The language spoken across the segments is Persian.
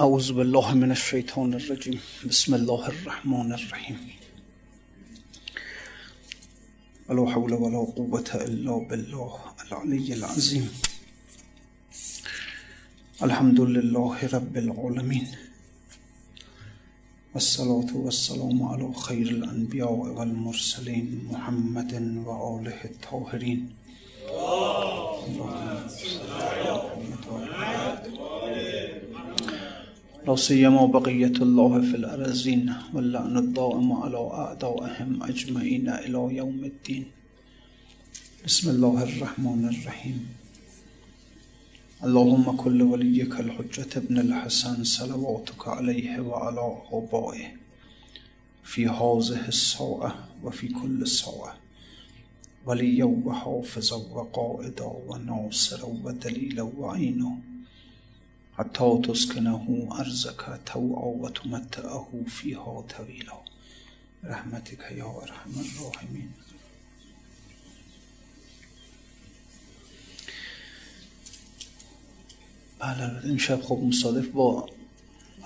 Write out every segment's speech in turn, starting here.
أعوذ بالله من الشيطان الرجيم. بسم الله الرحمن الرحيم. ولا حول ولا قوة إلا بالله العلي العظيم. الحمد لله رب العالمين. والصلاة والسلام على خير الأنبياء والمرسلين محمد وآله الطاهرين. اللهم لا سيما بقية الله في الأرزين واللعن الدائم على أعدائهم أجمعين إلى يوم الدين. بسم الله الرحمن الرحيم. اللهم كل وليك الحجة ابن الحسن صلواتك عليه وعلى آبائه في هذه الساعة وفي كل ساعة. وليا وحافظا وقائدا وناصرا ودليلا وعينا. حتى تسكنه أرزك توعا وتمتعه فيها طويلا رحمتك يا أرحم الراحمين بله این شب خب مصادف با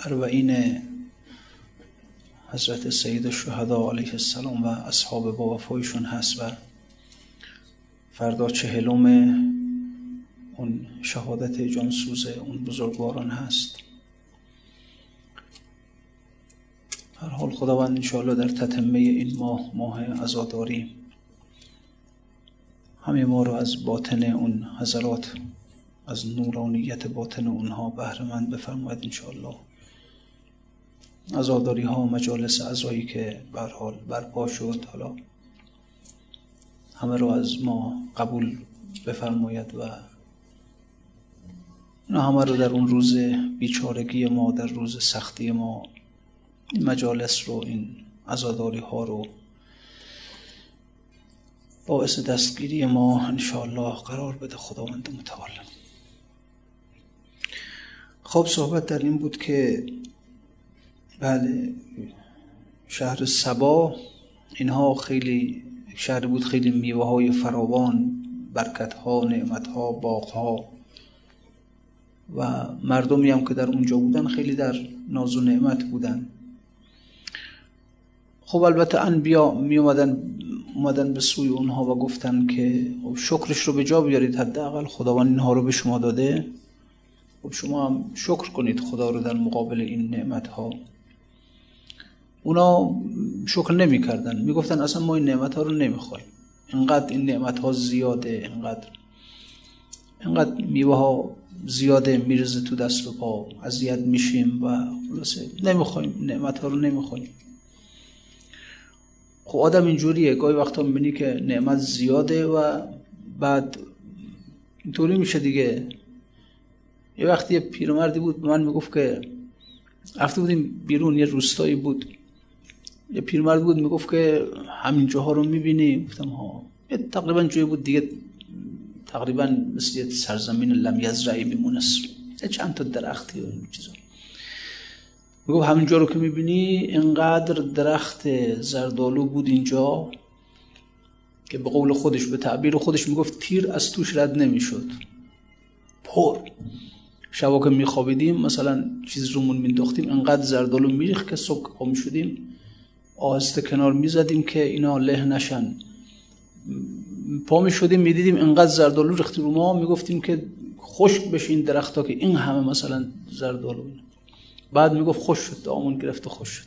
اربعین حضرت سید الشهدا علیه السلام و اصحاب با وفایشون هست و فردا چهلم اون شهادت جانسوز اون بزرگواران هست. هر حال خداوند انشاءالله در تتمه این ماه ماه ازاداری همه ما رو از باطن اون حضرات از نورانیت باطن اونها بهرمند بفرماید انشاءالله. ازاداری ها مجالس ازایی که بر حال برپا شد حالا همه رو از ما قبول بفرماید و اینا همه رو در اون روز بیچارگی ما در روز سختی ما این مجالس رو این ازاداری ها رو باعث دستگیری ما انشاءالله قرار بده خداوند متعال خب صحبت در این بود که بله شهر سبا اینها خیلی شهر بود خیلی میوه های فراوان برکت ها نعمت ها باغ ها و مردمی هم که در اونجا بودن خیلی در ناز و نعمت بودن. خب البته انبیا می اومدن اومدن به سوی اونها و گفتن که خب شکرش رو به جا بیارید حداقل خداوند اینها رو به شما داده. خب شما هم شکر کنید خدا رو در مقابل این نعمت ها اونا شکر نمی کردن. می گفتن اصلا ما این نعمت ها رو نمی خواهیم اینقدر این نعمت ها زیاده اینقدر اینقدر میوه ها زیاده میرزه تو دست و پا. اذیت میشیم و خلاصه نمی‌خوایم نعمت ها رو نمی‌خوایم. خب آدم اینجوریه. گاهی وقتا می‌بینی که نعمت زیاده و بعد اینطوری میشه دیگه. یه وقتی یه پیرمردی بود من می‌گفت که رفته بودیم بیرون یه روستایی بود. یه پیرمرد بود می‌گفت که همین جاها رو می‌بینی. گفتم ها یه تقریبا جایی بود دیگه تقریبا مثل سرزمین لم یزرعی میمونست چند تا درختی و این چیزا. می‌گفت همینجا رو که می‌بینی اینقدر درخت زردالو بود اینجا که به قول خودش به تعبیر خودش می‌گفت تیر از توش رد نمی‌شد. پر. شبا که میخوابیدیم مثلا چیز رومون مینداختیم انقدر زردالو میریخ که صبح پا می‌شدیم آهسته کنار می‌زدیم که اینا له نشن. پا می شدیم می دیدیم زردالو ریختی رو ما. می گفتیم که خشک بشه این درخت که این همه مثلا زردالو. بعد می گفت خوش شد دامون گرفت و خوش شد.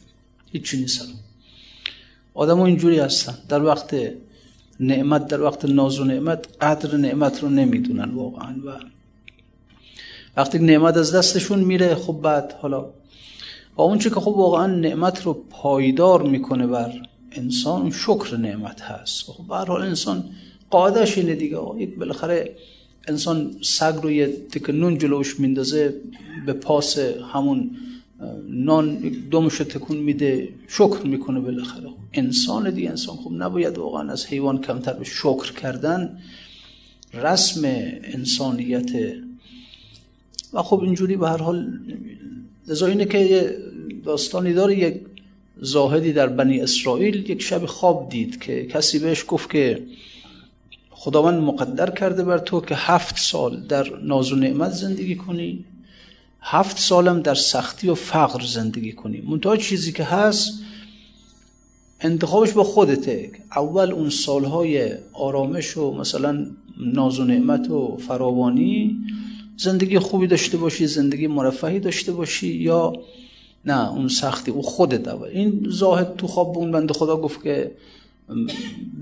هیچی نیست آدم ها اینجوری هستن. در وقت نعمت در وقت ناز و نعمت قدر نعمت رو نمی‌دونن واقعا. و وقتی نعمت از دستشون میره خب بعد حالا و اون که خب واقعا نعمت رو پایدار می‌کنه بر انسان شکر نعمت هست. خب به حال انسان قاعدش اینه دیگه یک بالاخره انسان سگ رو یه تک نون جلوش میندازه به پاس همون نان دمش تکون میده شکر می‌کنه بالاخره. انسان دیگه انسان خب نباید واقعا از حیوان کمتر به شکر کردن رسم انسانیت. و خب اینجوری به هر حال لذا اینه که داستانی داره یک زاهدی در بنی اسرائیل یک شب خواب دید که کسی بهش گفت که خداوند مقدر کرده بر تو که هفت سال در ناز و نعمت زندگی کنی. هفت سالم در سختی و فقر زندگی کنیم منتها چیزی که هست انتخابش با خودته. اول اون سالهای آرامش و مثلا ناز و نعمت و فراوانی زندگی خوبی داشته باشی زندگی مرفهی داشته باشی یا نه اون سختی او خودت اول. این زاهد تو خواب اون بنده خدا گفت که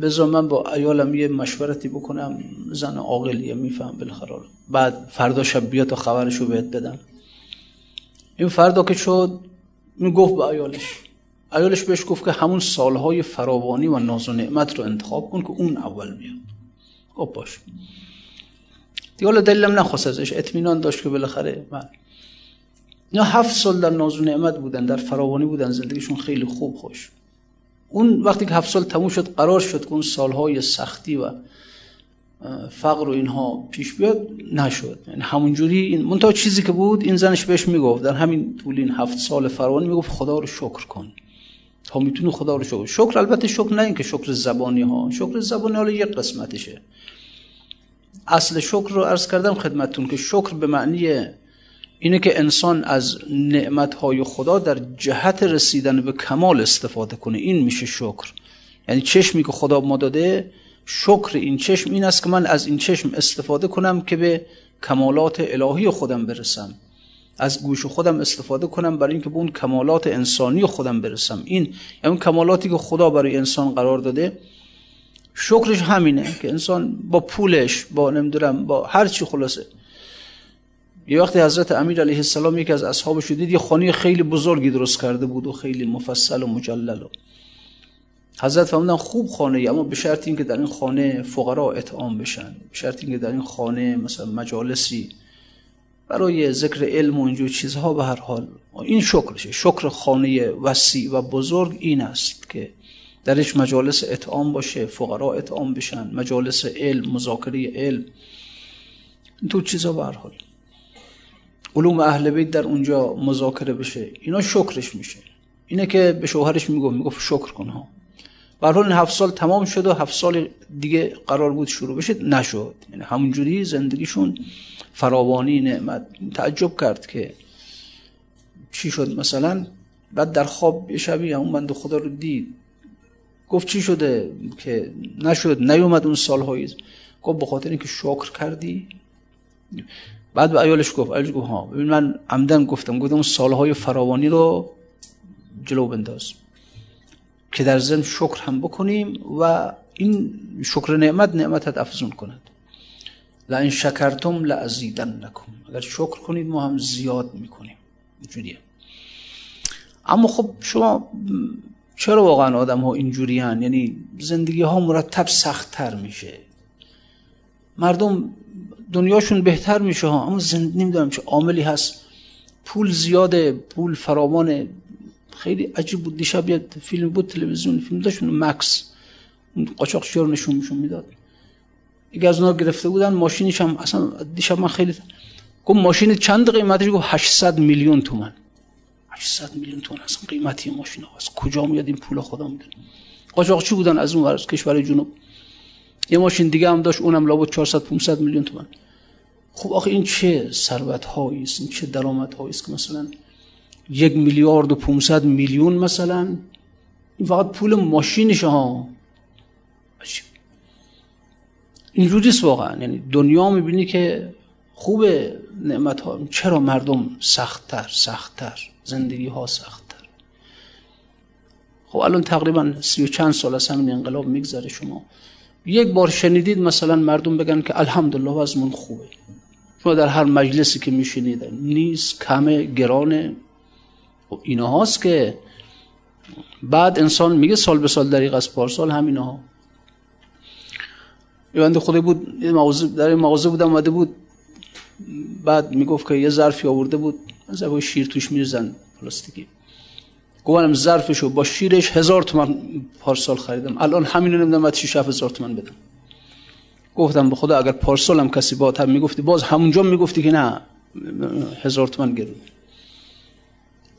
بذار من با ایالم یه مشورتی بکنم زن عاقلیه میفهم بالاخره. بعد فردا شب بیا تا خبرشو بهت بدم. این فردا که شد می گفت به ایالش ایالش بهش گفت که همون سالهای فراوانی و ناز و نعمت رو انتخاب کن که اون اول میاد گفت باش. دیگه حالا دلیلم نخواست ازش. اطمینان داشت که بالاخره من اینا هفت سال در ناز و نعمت بودن در فراوانی بودن زندگیشون خیلی خوب خوش. اون وقتی که هفت سال تموم شد قرار شد که اون سالهای سختی و فقر و اینها پیش بیاد نشد. یعنی همونجوری این منتها چیزی که بود این زنش بهش می‌گفت. در همین طول این هفت سال فراوانی می‌گفت خدا رو شکر کن. تا می‌تونی خدا رو شکر. شکر البته شکر نه اینکه شکر زبانی ها. شکر زبانی حالا یک قسمتشه. اصل شکر رو عرض کردم خدمتتون که شکر به معنی اینه که انسان از نعمتهای خدا در جهت رسیدن به کمال استفاده کنه. این میشه شکر. یعنی چشمی که خدا ما داده شکر این چشم این است که من از این چشم استفاده کنم که به کمالات الهی خودم برسم. از گوش خودم استفاده کنم برای اینکه به اون کمالات انسانی خودم برسم. این یعنی کمالاتی که خدا برای انسان قرار داده شکرش همینه که انسان با پولش با نمی‌دونم با هر چی خلاصه یه وقتی حضرت امیر علیه السلام یکی از اصحابش دید یه خانه خیلی بزرگی درست کرده بود و خیلی مفصل و مجلل و. حضرت فرمودن خوب خانه اما به شرط اینکه در این خانه فقرا اطعام بشن به شرط اینکه در این خانه مثلا مجالسی برای ذکر علم و اینجور چیزها به هر حال. این شکرشه. شکر خانه وسیع و بزرگ این است که درش مجالس اطعام باشه فقرا اطعام بشن مجالس علم مذاکره علم این تو چیزها به هر حال. علوم اهل بیت در اونجا مذاکره بشه اینا شکرش میشه. اینه که به شوهرش می‌گفت می‌گفت شکر کن ها. حال این هفت سال تمام شد و هفت سال دیگه قرار بود شروع بشه نشد. یعنی همونجوری زندگیشون فراوانی نعمت تعجب کرد که چی شد مثلا؟ بعد در خواب شبی اون بند خدا رو دید. گفت چی شده؟ که نشد نیومد اون سالهایی گفت به خاطر اینکه شکر کردی. بعد به ایالش گفت ایالش گفت ها ببین من عمدن گفتم گفتم اون سالهای فراوانی رو جلو بنداز که در ضمن شکر هم بکنیم و این شکر نعمت نعمتت افزون کند. لئن شکرتم لازیدنکم. اگر شکر کنید ما هم زیاد می‌کنیم. اینجوریه. اما خب شما چرا واقعا آدم ها اینجوری؟ یعنی زندگی ها مرتب سختتر میشه. مردم دنیاشون بهتر میشه ها اما زند... نمی‌دونم چه عاملی هست. پول زیاده پول فراوانه. خیلی عجیب بود. دیشب یه فیلم بود تلویزیون فیلم داشت مکس. قاچاق شیر نشون میشون می‌داد. یکی از اونها گرفته بودن ماشینش هم اصلا دیشب من خیلی گفت ماشین چند قیمتش؟ گفت 800 میلیون تومن. 800 میلیون تومن اصلا قیمتی ماشین از کجا میاد این پول؟ خدا می‌دونه. قاچاقچی بودن؟ از اون ورز کشور جنوب. یه ماشین دیگه هم داشت اونم لابد 400 500 میلیون تومن خب آخه این چه ثروت هایی است این چه درآمد هایی است که مثلا یک میلیارد و 500 میلیون مثلا؟ این فقط پول ماشینش ها. عجیب. اینجوریست واقعا. یعنی دنیا می‌بینی که خوب نعمت ها چرا مردم سختتر سختتر؟ زندگی ها سختتر. خب الان تقریبا سی و چند سال از همین انقلاب میگذره شما. یک بار شنیدید مثلا مردم بگن که الحمدلله وضعمون خوبه. شما در هر مجلسی که میشینید نیست کمه گرانه. خب اینا هاست که بعد انسان میگه سال به سال دریق از پارسال همینا ها. یه بنده خدا بود در این مغازه بودم اومده بود. بعد می‌گفت که یه ظرفی آورده بود. از شیر توش میرزن پلاستیکی. گفتم ظرفشو با شیرش هزار تومن پارسال خریدم. الان همینو نمی‌دونم بعد 6 هزار تومن بدم. گفتم به خدا اگر پارسال هم کسی با هم می‌گفتی باز همونجا می‌گفتی که نه هزار تومن گرون.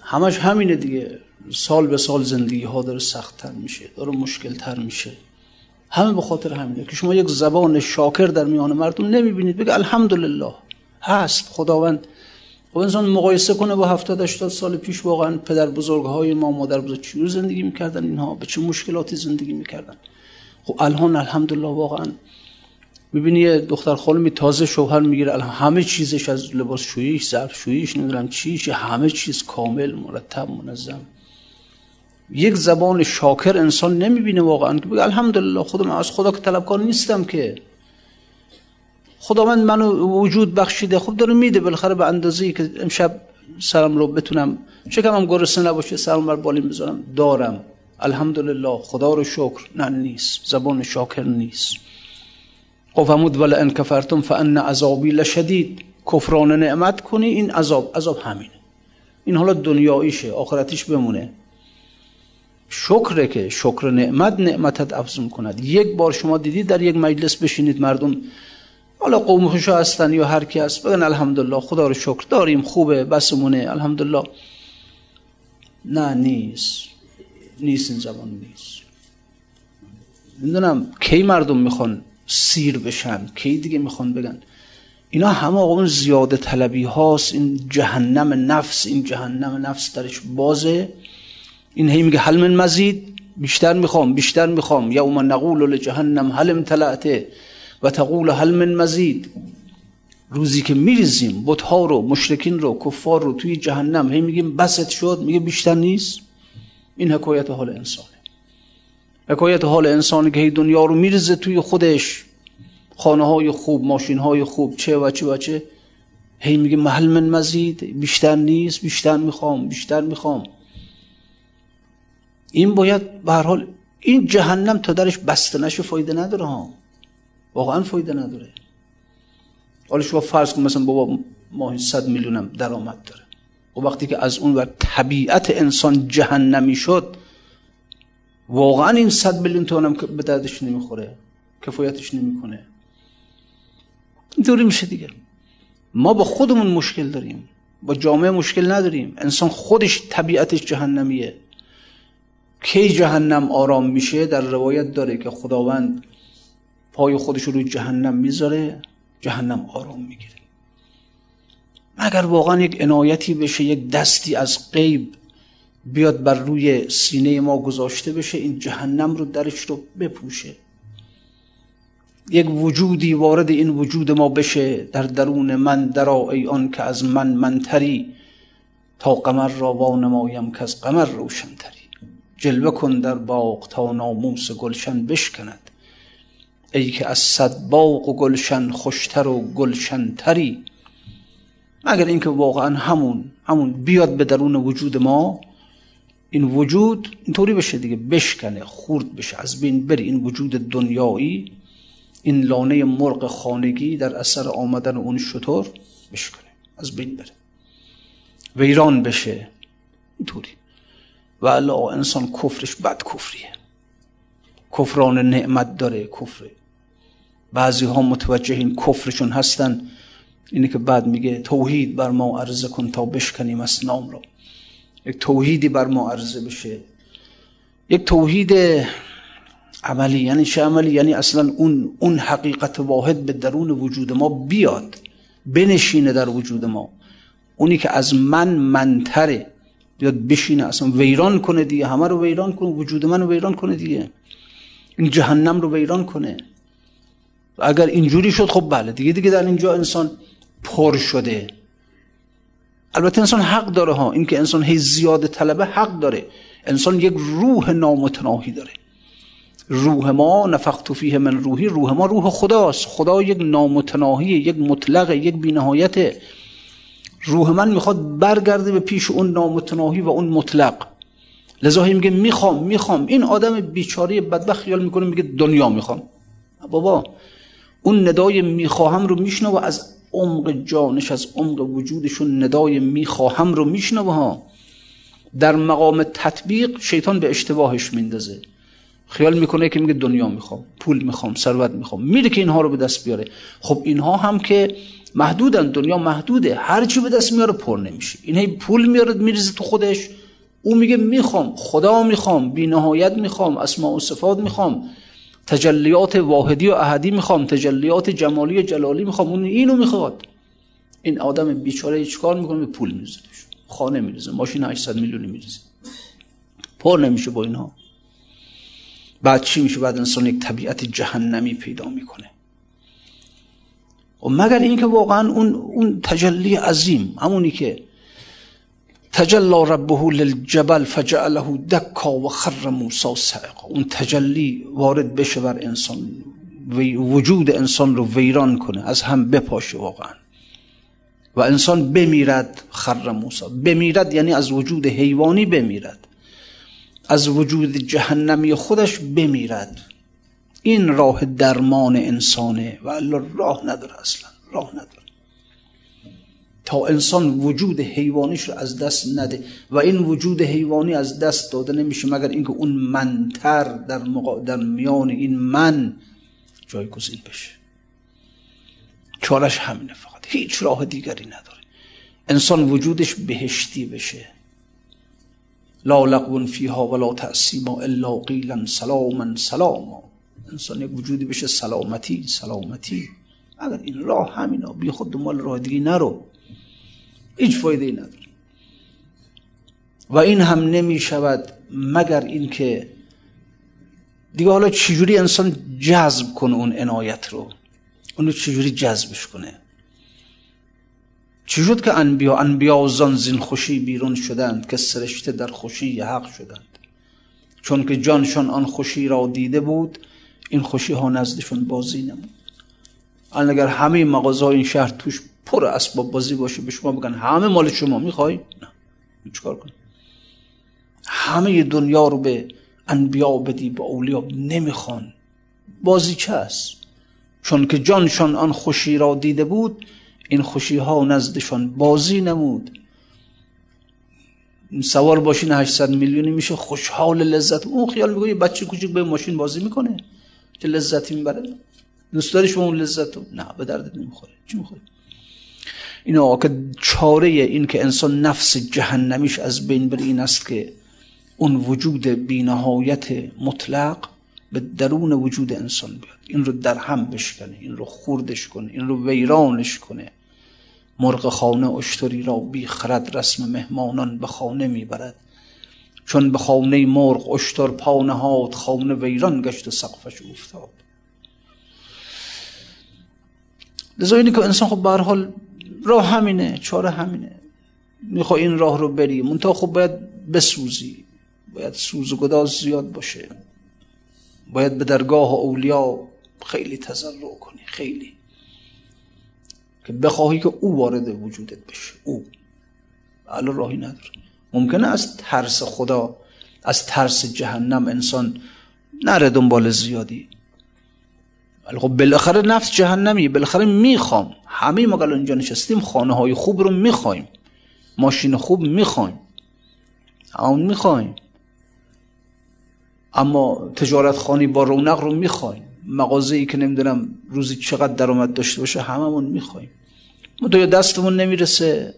همش همینه دیگه. سال به سال زندگی ها داره سختتر میشه داره مشکل تر میشه. همه به خاطر همینه که شما یک زبان شاکر در میان مردم نمی‌بینید. بگه الحمدلله. هست خداوند خب انسان مقایسه کنه با 70 80 سال پیش واقعا پدر بزرگ های ما مادر بزرگ چجور زندگی می‌کردن اینها؟ به چه مشکلاتی زندگی می‌کردن؟ خب الان الحمدلله واقعا می‌بینی دختر خانمی تازه شوهر می‌گیره همه چیزش از لباس شویش ظرف شویش نمی‌دونم چیش همه چیز کامل مرتب منظم. یک زبان شاکر انسان نمی‌بینه واقعا. که بگه الحمدلله خودم از خدا که طلبکار نیستم که خداوند منو وجود بخشیده خب داره میده بالاخره به اندازه‌ای که امشب سرم رو بتونم شکم هم گرسنه نباشه سرم بر بالین بذارم. دارم. الحمدلله. خدا رو شکر. نه نیست. زبان شاکر نیست. قفمود ولا ان کفرتم فان عذابی لشدید. کفران نعمت کنی این عذاب. عذاب همینه. این حالا دنیاییشه آخرتیش بمونه. شکره که شکر نعمت نعمتت افزون کند یک بار شما دیدید در یک مجلس بشینید مردم حالا قوم خوشا هستن یا هر کی هست بگن الحمدلله خدا رو شکر داریم خوبه بسمونه الحمدلله. نه نیست. نیست این زبان نیست. می‌دونم کی مردم می‌خوان سیر بشن کی دیگه می‌خوان بگن. اینا همه اون زیاده طلبی هاست این جهنم نفس این جهنم نفس درش بازه. این هی میگه حل من مزید؟ بیشتر می‌خوام بیشتر می‌خوام. یوم نقول لجهنم هل امتلعته و تقول هل من مزید. روزی که میریزیم بتها رو مشرکین رو کفار رو توی جهنم هی میگیم بست شد میگه بیشتر نیست. این حکایت حال انسانه. حکایت حال انسانی که هی دنیا رو میریزه توی خودش. خانه های خوب ماشین های خوب چه و چه و چه. هی میگه محل من مزید. بیشتر نیست بیشتر می‌خوام بیشتر می‌خوام. این باید به هر حال این جهنم تا درش بسته نشه فایده نداره ها. واقعا فایده نداره. حالا شما فرض کن مثلا بابا ماهی صد میلیونم درآمد داره. و وقتی که از اون و طبیعت انسان جهنمی شد واقعا این صد میلیون تومنم که به دردش نمی‌خوره کفایتش نمی‌کنه. اینطوری میشه دیگه. ما با خودمون مشکل داریم. با جامعه مشکل نداریم. انسان خودش طبیعتش جهنمیه. کی جهنم آرام میشه؟ در روایت داره که خداوند پای خودش رو جهنم می‌ذاره جهنم آرام می‌گیره. مگر واقعا یک عنایتی بشه یک دستی از غیب بیاد بر روی سینه ما گذاشته بشه این جهنم رو درش رو بپوشه؟ یک وجودی وارد این وجود ما بشه در درون من درا ای آن که از من منتری تا قمر را وانمایم که از قمر روشنتری. جلوه کن در باغ تا ناموس گلشن بشکند. ای که از صد باغ و گلشن خوشتر و گلشنتری مگر اینکه واقعا همون همون بیاد به درون وجود ما این وجود اینطوری بشه دیگه بشکنه خورد بشه از بین بری این وجود دنیایی این لانه مرغ خانگی در اثر آمدن اون شطور بشکنه از بین بره. ویران بشه اینطوری. و الله انسان کفرش بد کفریه. کفران نعمت داره کفره بعضی ها متوجه این کفرشون هستن. اینه که بعد میگه توحید بر ما عرضه کن تا بشکنیم از نام رو یک توحیدی بر ما عرضه بشه. یک توحید عملی یعنی چه عملی؟ یعنی اصلا اون اون حقیقت واحد به درون وجود ما بیاد بنشینه در وجود ما. اونی که از من منتره بیاد بشینه اصلا ویران کنه دیگه. همه رو ویران کنه وجود من رو ویران کنه دیگه. این جهنم رو ویران کنه. اگر اینجوری شد خب بله. دیگه دیگه در اینجا انسان پر شده. البته انسان حق داره ها. این که انسان هی زیاده طلبه حق داره. انسان یک روح نامتناهی داره. روح ما نفخت فیه من روحی روح ما روح خداست. خدا یک نامتناهی یک مطلق یک بینهایت. روح من می‌خواد برگرده به پیش اون نامتناهی و اون مطلق. لذا میگه می‌خوام می‌خوام. این آدم بیچاره بدبخت خیال می‌کنه میگه دنیا می‌خوام. بابا اون ندای می‌خواهم رو میشنوه از عمق جانش از عمق وجودشون ندای می‌خواهم رو میشنوه ها. در مقام تطبیق شیطان به اشتباهش میندازه. خیال می‌کنه که میگه دنیا می‌خوام پول می‌خوام ثروت می‌خوام. میره که اینها رو به دست بیاره. خب اینها هم که محدودن دنیا محدوده. هر چی به دست میاره پر نمیشه. این پول میاره میریزه تو خودش. او میگه می‌خوام خدا می‌خوام بی نهایت می‌خوام اسماء و صفات می‌خوام. تجلیات واحدی و احدی می‌خوام تجلیات جمالی و جلالی می‌خوام اون اینو می‌خواد. این آدم بیچاره کار می‌کنه به پول میریزه. خانه میریزه ماشین 800 میلیونی میریزه. پر نمیشه با اینها. بعد چی میشه؟ بعد انسان یک طبیعت جهنمی پیدا می‌کنه. و مگر اینکه واقعا اون اون تجلی عظیم همونی که تجلا ربه للجبل فجعله دکا و خر موسی سعقا اون تجلی وارد بشه بر انسان وجود انسان رو ویران کنه از هم بپاشه واقعا. و انسان بمیرد خر موسی. بمیرد یعنی از وجود حیوانی بمیرد. از وجود جهنمی خودش بمیرد. این راه درمان انسانه و الله راه نداره اصلا راه نداره. انسان وجود حیوانیش رو از دست نده و این وجود حیوانی از دست داده نمیشه مگر اینکه اون منتر در, در میان این من جایگزین بشه. چارش همینه فقط. هیچ راه دیگری نداره. انسان وجودش بهشتی بشه. لا لغو فیها ولا تأسیما الا قیلا سلاما سلاما. انسان یک وجودی بشه سلامتی سلامتی. اگر این راه همینا بی خود دنبال راه دیگه نرو. هیچ فایده ای نداره. و این هم نمی شود مگر اینکه دیگه حالا چجوری انسان جذب کنه اون عنایت رو؟ اونو چجوری جذبش کنه؟ شد که انبیا انبیا زان زین خوشی بیرون شدند که سرشته در خوشی حق شدند؟ چون که جانشان آن خوشی را دیده بود این خوشی ها نزدشون بازی نمود. الان اگر همه مغازه این شهر توش پر اسباب بازی باشه. به شما بگن همه مال شما می‌خوای؟ نه. چیکار کنی همه دنیا رو به انبیا بدی به اولیا نمی‌خوان. بازی چه است؟ چون که جانشان آن خوشی را دیده بود این خوشی ها نزدشان بازی نمود. سوار باشین 800 میلیونی میشه خوشحال لذت. اون خیال میگه بچه کوچیک به ماشین بازی می‌کنه؟ که لذتی می‌بره؟ دوست داری شما اون لذت نه به دردت نمی‌خوره. چی می‌خوره اینا که چاره این که انسان نفس جهنمیش از بین بره این است که اون وجود بینهایت مطلق به درون وجود انسان بیاد. این رو در هم بشکنه این رو خوردش کنه این رو ویرانش کنه. مرغ خانه اشتری را بی خرد رسم مهمانان به خانه می‌برد. چون به خانه مرغ اشتر پا نهاد خانه ویران گشت و سقفش افتاد لذا اینه که انسان خب به راه همینه چاره همینه. می‌خوای این راه رو بری منتها خب باید بسوزی باید سوز و گداز زیاد باشه. باید به درگاه اولیا خیلی تضرع کنی خیلی. که بخواهی که او وارد وجودت بشه او. الان راهی نداره. ممکنه از ترس خدا از ترس جهنم انسان نره دنبال زیادی. خب بالاخره نفس جهنمی بالاخره می‌خوام. همه ما الان اینجا نشستیم خانه های خوب رو می‌خوایم. ماشین خوب می‌خوایم. اون می‌خوایم. اما تجارت خانی با رونق رو می‌خوایم. مغازه ای که نمی‌دونم روزی چقدر درآمد داشته باشه هممون می‌خوایم. ما یا دستمون نمی‌رسه.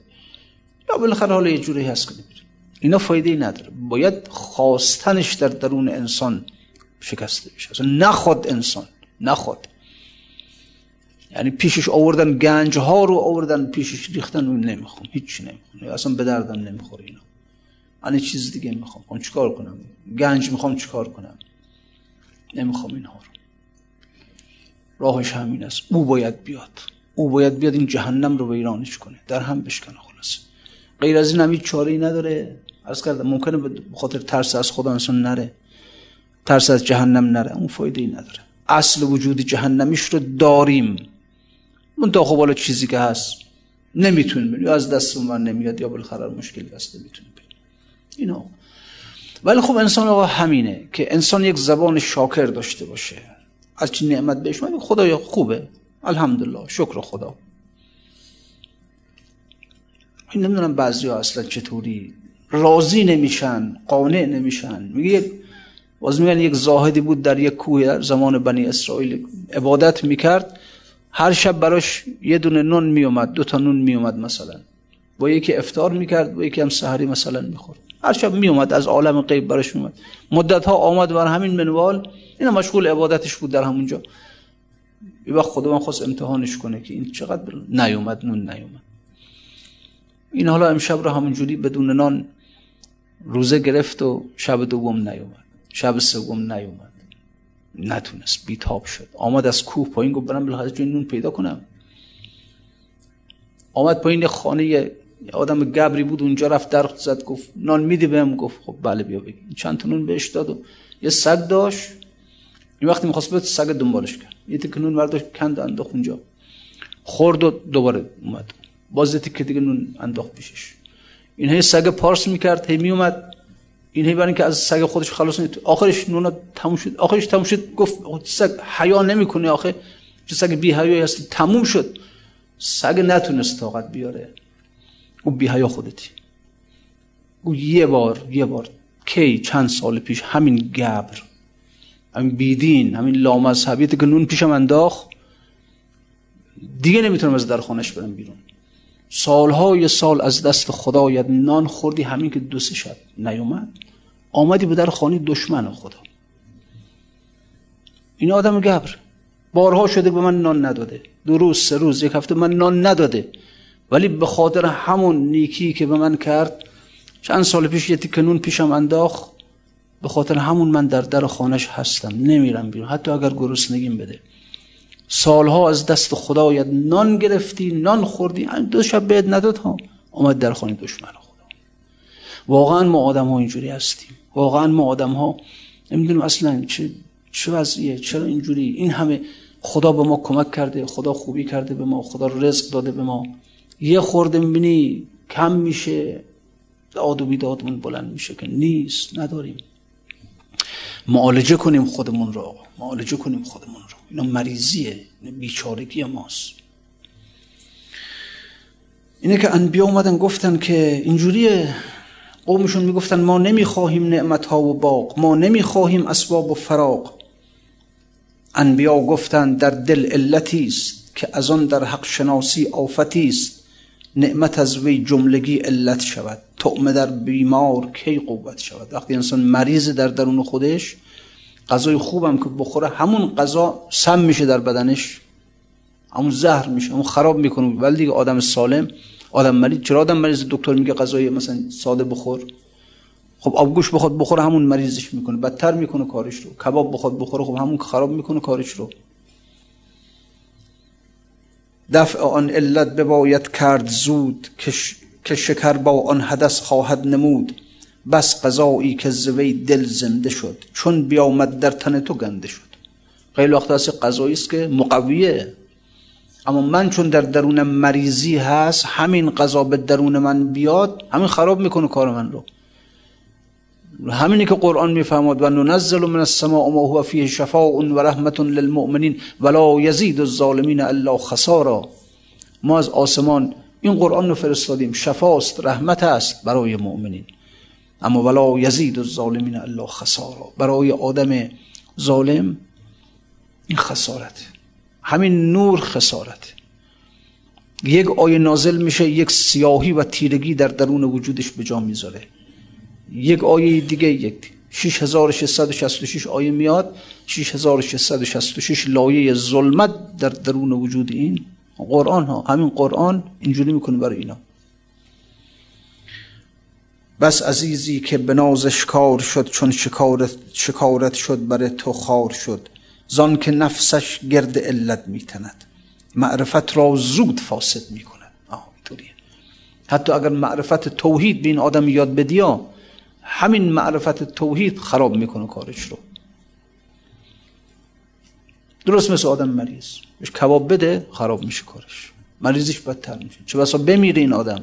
یا بالاخره حالا یه جوری هست که اینا فایده ای نداره. باید خواستنش در درون انسان شکسته بشه. اصلا نخواد انسان. نخواد یعنی پیشش آوردن گنج ها رو آوردن پیشش ریختن اون نمی‌خوام هیچ نمی‌خوام. اصلا به دردم نمی‌خوره اینا. من چیز دیگه می‌خوام. خب چیکار کنم؟ گنج می‌خوام چیکار کنم؟ نمی‌خوام اینها رو. راهش همین است. او باید بیاد. او باید بیاد این جهنم رو ویرانش کنه. در هم بشکنه خلاص غیر از این هم چاره ای نداره. از کردم ممکنه به خاطر ترس از خدا انسان نره. ترس از جهنم نره. اون فایده ای نداره. اصل وجود جهنمیش رو داریم. تا خب حالا چیزی که هست نمی‌تونیم یا از دست من نمیاد یا بالاخره مشکلی هست نمی‌تونیم اینا. ولی خب انسان آقا همینه که انسان یک زبان شاکر داشته باشه. از چی نعمت بهش؟ خدا یا خوبه. الحمدلله. شکر خدا. این نمی‌دونم بعضی ها اصلا چطوری. راضی نمیشن قانع نمیشن. میگه باز میگن یک زاهدی بود در یک کوه در زمان بنی اسرائیل. عبادت می‌کرد. هر شب براش یه دونه نون میومد دو تا نون میومد مثلا. با یکی افتار می‌کرد با یکی هم سحری مثلا می‌خورد. هر شب میومد از عالم غیب براش میومد. مدت ها آمد بر همین منوال. اینا مشغول عبادتش بود در همونجا. یه وقت خدا من خواست امتحانش کنه که این چقدر نیومد نون نیومد. این حالا امشب رو همونجوری بدون نان روزه گرفت و شب دوم نیومد. شب سوم نیومد. نتونست بیتاب شد. آمد از کوه پایین گفت برم بالاخره نون پیدا کنم. آمد پایین خانه آدم گبری بود اونجا رفت در زد گفت نان میدی بهم؟ گفت خب بله بیا بگی. چند تا نون بهش داد و یه سگ داشت. این وقتی می‌خواست بیاد سگ دنبالش کرد. یه تیکه نون برداشت کند انداخت اونجا. خورد و دوباره اومد. باز یه تیکه دیگه نون انداخت پیشش. این هی سگ پارس می‌کرد هی میومد این هی که از سگ خودش خلاص نید آخرش نونا تموم شد. آخرش تموم شد گفت سگ حیا نمی‌کنه آخه. چه سگ بی حیایی هستی؟ تموم شد. سگ نتونست طاقت بیاره. او بی حیا خودتی. او یه بار یه بار کی چند سال پیش همین گبر همین بیدین همین لامذهبیت که نون پیشم انداخت دیگه نمی‌تونم از در خانش برم بیرون. سالهای سال از دست خدایت نان خوردی همین که دو سه شب نیومد. آمدی به در خانه دشمن خدا. این آدم گبر. بارها شده به من نان نداده. دو روز سه روز یک هفته من نان نداده. ولی به خاطر همون نیکی که به من کرد چند سال پیش یه تیکه نون پیشم انداخت. به خاطر همون من در در خانش هستم. نمیرم بیرون. حتی اگر گرسنگیم بده. سالها از دست خدایت نان گرفتی نان خوردی. دو شب بهت نداد ها. آمد در خانه دشمن خدا. واقعا ما آدم ها اینجوری هستیم. واقعا ما آدم ها نمی‌دونیم اصلا چه چه وضعیه چرا اینجوری؟ این همه خدا به ما کمک کرده خدا خوبی کرده به ما خدا رزق داده به ما. یه خورده می‌بینی کم میشه داد و بیدادمون بلند میشه که نیست نداریم. معالجه کنیم خودمون رو معالجه کنیم خودمون اینا مریضیه اینا بیچارگی ماست. اینه که انبیا اومدن گفتن که اینجوریه. قومشون می‌گفتن ما نمی‌خواهیم نعمت ها و باغ ما نمی‌خواهیم اسباب و فراغ. انبیا گفتن در دل علتی است که از آن در حق شناسی آفتی است. نعمت از وی جملگی علت شود. تعمه در بیمار کی قوت شود؟ وقتی انسان مریض در درون خودش غذای خوبم که بخوره همون غذا سم میشه در بدنش همون زهر میشه همون خراب می‌کنه. ولی دیگه آدم سالم آدم مریض چرا آدم مریض؟ دکتر میگه غذای مثلا ساده بخور. خب آبگوش بخواد بخوره همون مریضش می‌کنه. بدتر می‌کنه کارش رو. کباب بخواد بخوره خب همون خراب می‌کنه کارش رو. دفع آن علت بباید کرد زود که شکر با آن حدث خواهد نمود. بس قضایی که زوی دل زنده شد چون بیامد در تن تو گنده شد. خیلی وقت هست قضایی است که مقویه. اما من چون در درون مریضی هست همین قضا به درون من بیاد همین خراب می‌کنه کار من رو. همینی که قرآن می‌فهمد و ننزل من السماء ما هو فیه شفاء و رحمت للمؤمنین ولا یزید الظالمین الا خسارا. ما از آسمان این قرآن رو فرستادیم. شفاست رحمت است برای مؤمنین. اما ولا یزید الظالمین الا خسارا. برای آدم ظالم این خسارت. همین نور خسارت. یک آیه نازل میشه یک سیاهی و تیرگی در درون وجودش به جا می‌ذاره. یک آیه دیگه یک 6666 آیه میاد. 6666 لایه ظلمت در درون وجود این قرآن ها. همین قرآن اینجوری می‌کنه برای اینا. بس عزیزی که به نازش کار شد چون شکارت, شکارت شد برای تو خار شد. زان که نفسش گرد علت میتند. معرفت را زود فاسد می‌کند. آه اینطوریه. حتی اگر معرفت توحید به این آدم یاد بدیا همین معرفت توحید خراب می‌کنه کارش رو. درست مثل آدم مریض. بهش کباب بده خراب میشه کارش. مریضش بدتر میشه. چه بسا بمیره این آدم.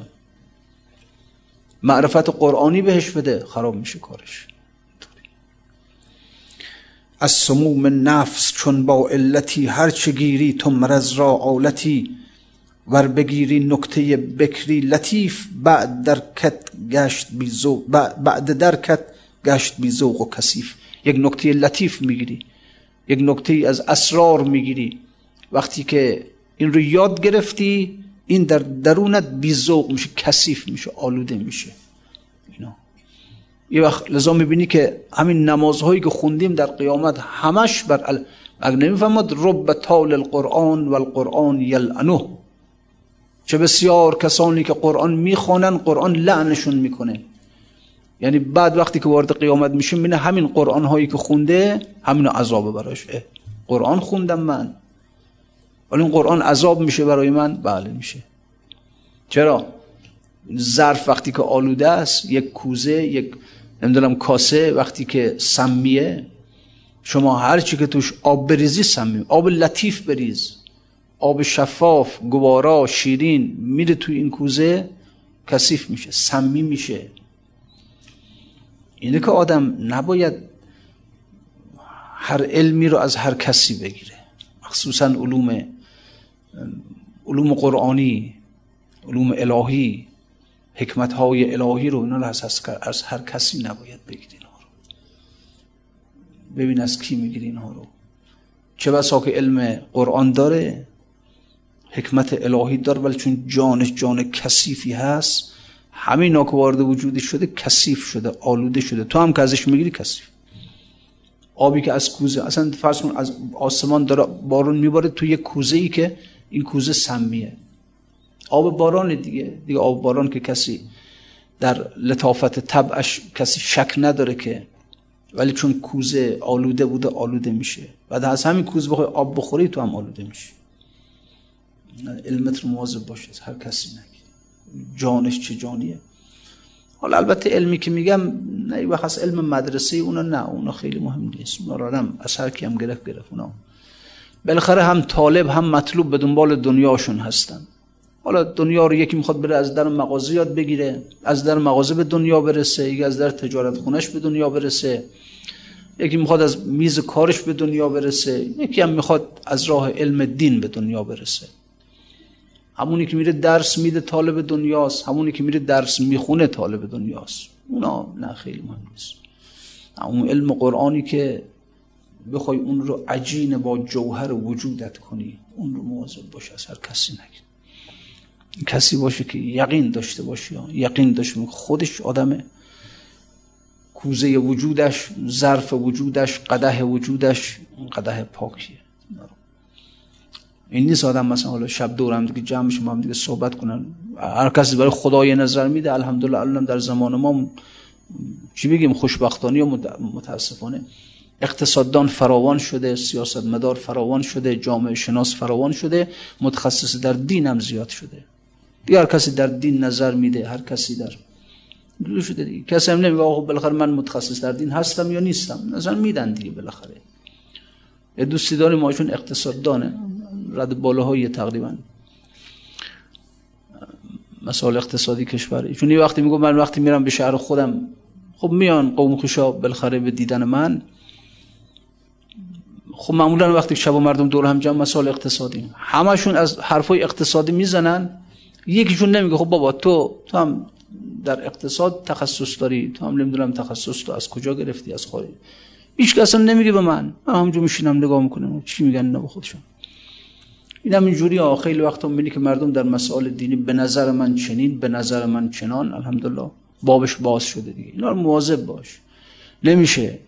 معرفت قرآنی بهش بده خراب میشه کارش. از سموم نفس چون با علتی هرچه گیری تو مرض را آلتی. ور بگیری نکته بکری لطیف بعد درکت گشت بی بعد درکت گشت بی ذوق و کثیف. یک نکته لطیف می‌گیری یک نکته از اسرار می‌گیری. وقتی که این رو یاد گرفتی این در درونت بی ذوق میشه کثیف میشه آلوده میشه. اینا. یه وقت لذا می‌بینی که همین نمازهایی که خوندیم در قیامت همش بر اگر نمی‌فهمد رب طال القرآن و القرآن یلعنه. چه بسیار کسانی که قرآن می‌خوانن قرآن لعنشون می‌کنه. یعنی بعد وقتی که وارد قیامت میشه مینه همین قرآن هایی که خونده همین عذاب براش. قرآن خوندم من. ولی این قرآن عذاب میشه برای من؟ بله میشه. چرا؟ ظرف وقتی که آلوده است یک کوزه یک نمی‌دونم کاسه وقتی که سمیه شما هر چی که توش آب بریزی سمی آب لطیف بریز. آب شفاف گوارا شیرین میره توی این کوزه کثیف میشه سمی میشه. اینه که آدم نباید هر علمی رو از هر کسی بگیره. مخصوصا علوم علوم قرآنی علوم الهی حکمت های الهی رو اینا رو از هر کسی نباید بگیری اینها رو. ببین از کی می‌گیری اینها رو. چه بسا که علم قرآن داره حکمت الهی داره ولی چون جانش جان کثیفی هست همین که وارد وجودی شده کثیف شده آلوده شده. تو هم که ازش می‌گیری کثیف. آبی که از کوزه اصلا فرض کن از آسمان داره بارون میباره تو یک کوزه ای که این کوزه سمیه. آب باران دیگه. دیگه آب باران که کسی در لطافت طبعش کسی شک نداره که. ولی چون کوزه آلوده بوده آلوده میشه. بعد از همین کوزه بخوای آب بخوری تو هم آلوده میشه علمت رو مواظب باشه هر کسی نگی. جانش چه جانیه؟ حالا البته علمی که میگم نه وقت علم مدرسه اونا نه اونا خیلی مهم نیست. اونا رو هم از هر کی هم گرفت گرفت. اونا بالاخره هم طالب هم مطلوب به دنبال دنیاشون هستن. حالا دنیا رو یکی می‌خواد بره از در مغازه یاد بگیره از در مغازه به دنیا برسه یکی از در تجارت خونش به دنیا برسه یکی می‌خواد از میز کارش به دنیا برسه یکی هم می‌خواد از راه علم دین به دنیا برسه. همونی که میره درس میده طالب دنیاست همونی که میره درس می‌خونه طالب دنیاست. اونا نه خیلی مهم نیست. اون علم قرآنی که بخوای اون رو عجین با جوهر وجودت کنی اون رو مواظب باش از هر کسی نگید کسی باشه که یقین داشته باشه یقین داشته خودش آدمه. کوزه وجودش ظرف وجودش قده وجودش قده پاکیه. این نیست آدم مثلا حالا شب دور هم دیگه جمع شما هم دیگه صحبت کنن. هر کسی برای خدای نظر میده الحمدلله الان در زمان ما چی بگیم خوشبختانه و متاسفانه. اقتصاددان فراوان شده سیاست مدار فراوان شده جامعه شناس فراوان شده متخصص در دین هم زیاد شده. دیگه هر کسی در دین نظر میده هر کسی در شده دیگه. کسی هم نمیگه آقا بالاخره من متخصص در دین هستم یا نیستم. نظر میدن دیگه بالاخره. دوستی داری ماشون اقتصاددانه. رد بالاهای تقریبا. مسائل اقتصادی کشور. چون یه وقتی میگم من وقتی میرم به شهر خودم خب میان قوم خوشا بالاخره به دیدن من. خب معمولا وقتی شب و مردم دور هم جمع مسائل اقتصادی همشون از حرفای اقتصادی می‌زنن یکیشون نمیگه خب بابا تو تو هم در اقتصاد تخصص داری تو هم نمی‌دونم تخصص تو از کجا گرفتی از خواهی هیچ کس نمیگه به من. من همونجا میشینم نگاه می‌کنم چی میگن نه خودشون. این هم اینجوری ها خیلی وقت هم که مردم در مسائل دینی به نظر من چنین به نظر من چنان. الحمدلله بابش باز شده دیگه. اینا رو مواظب باش. نمیشه.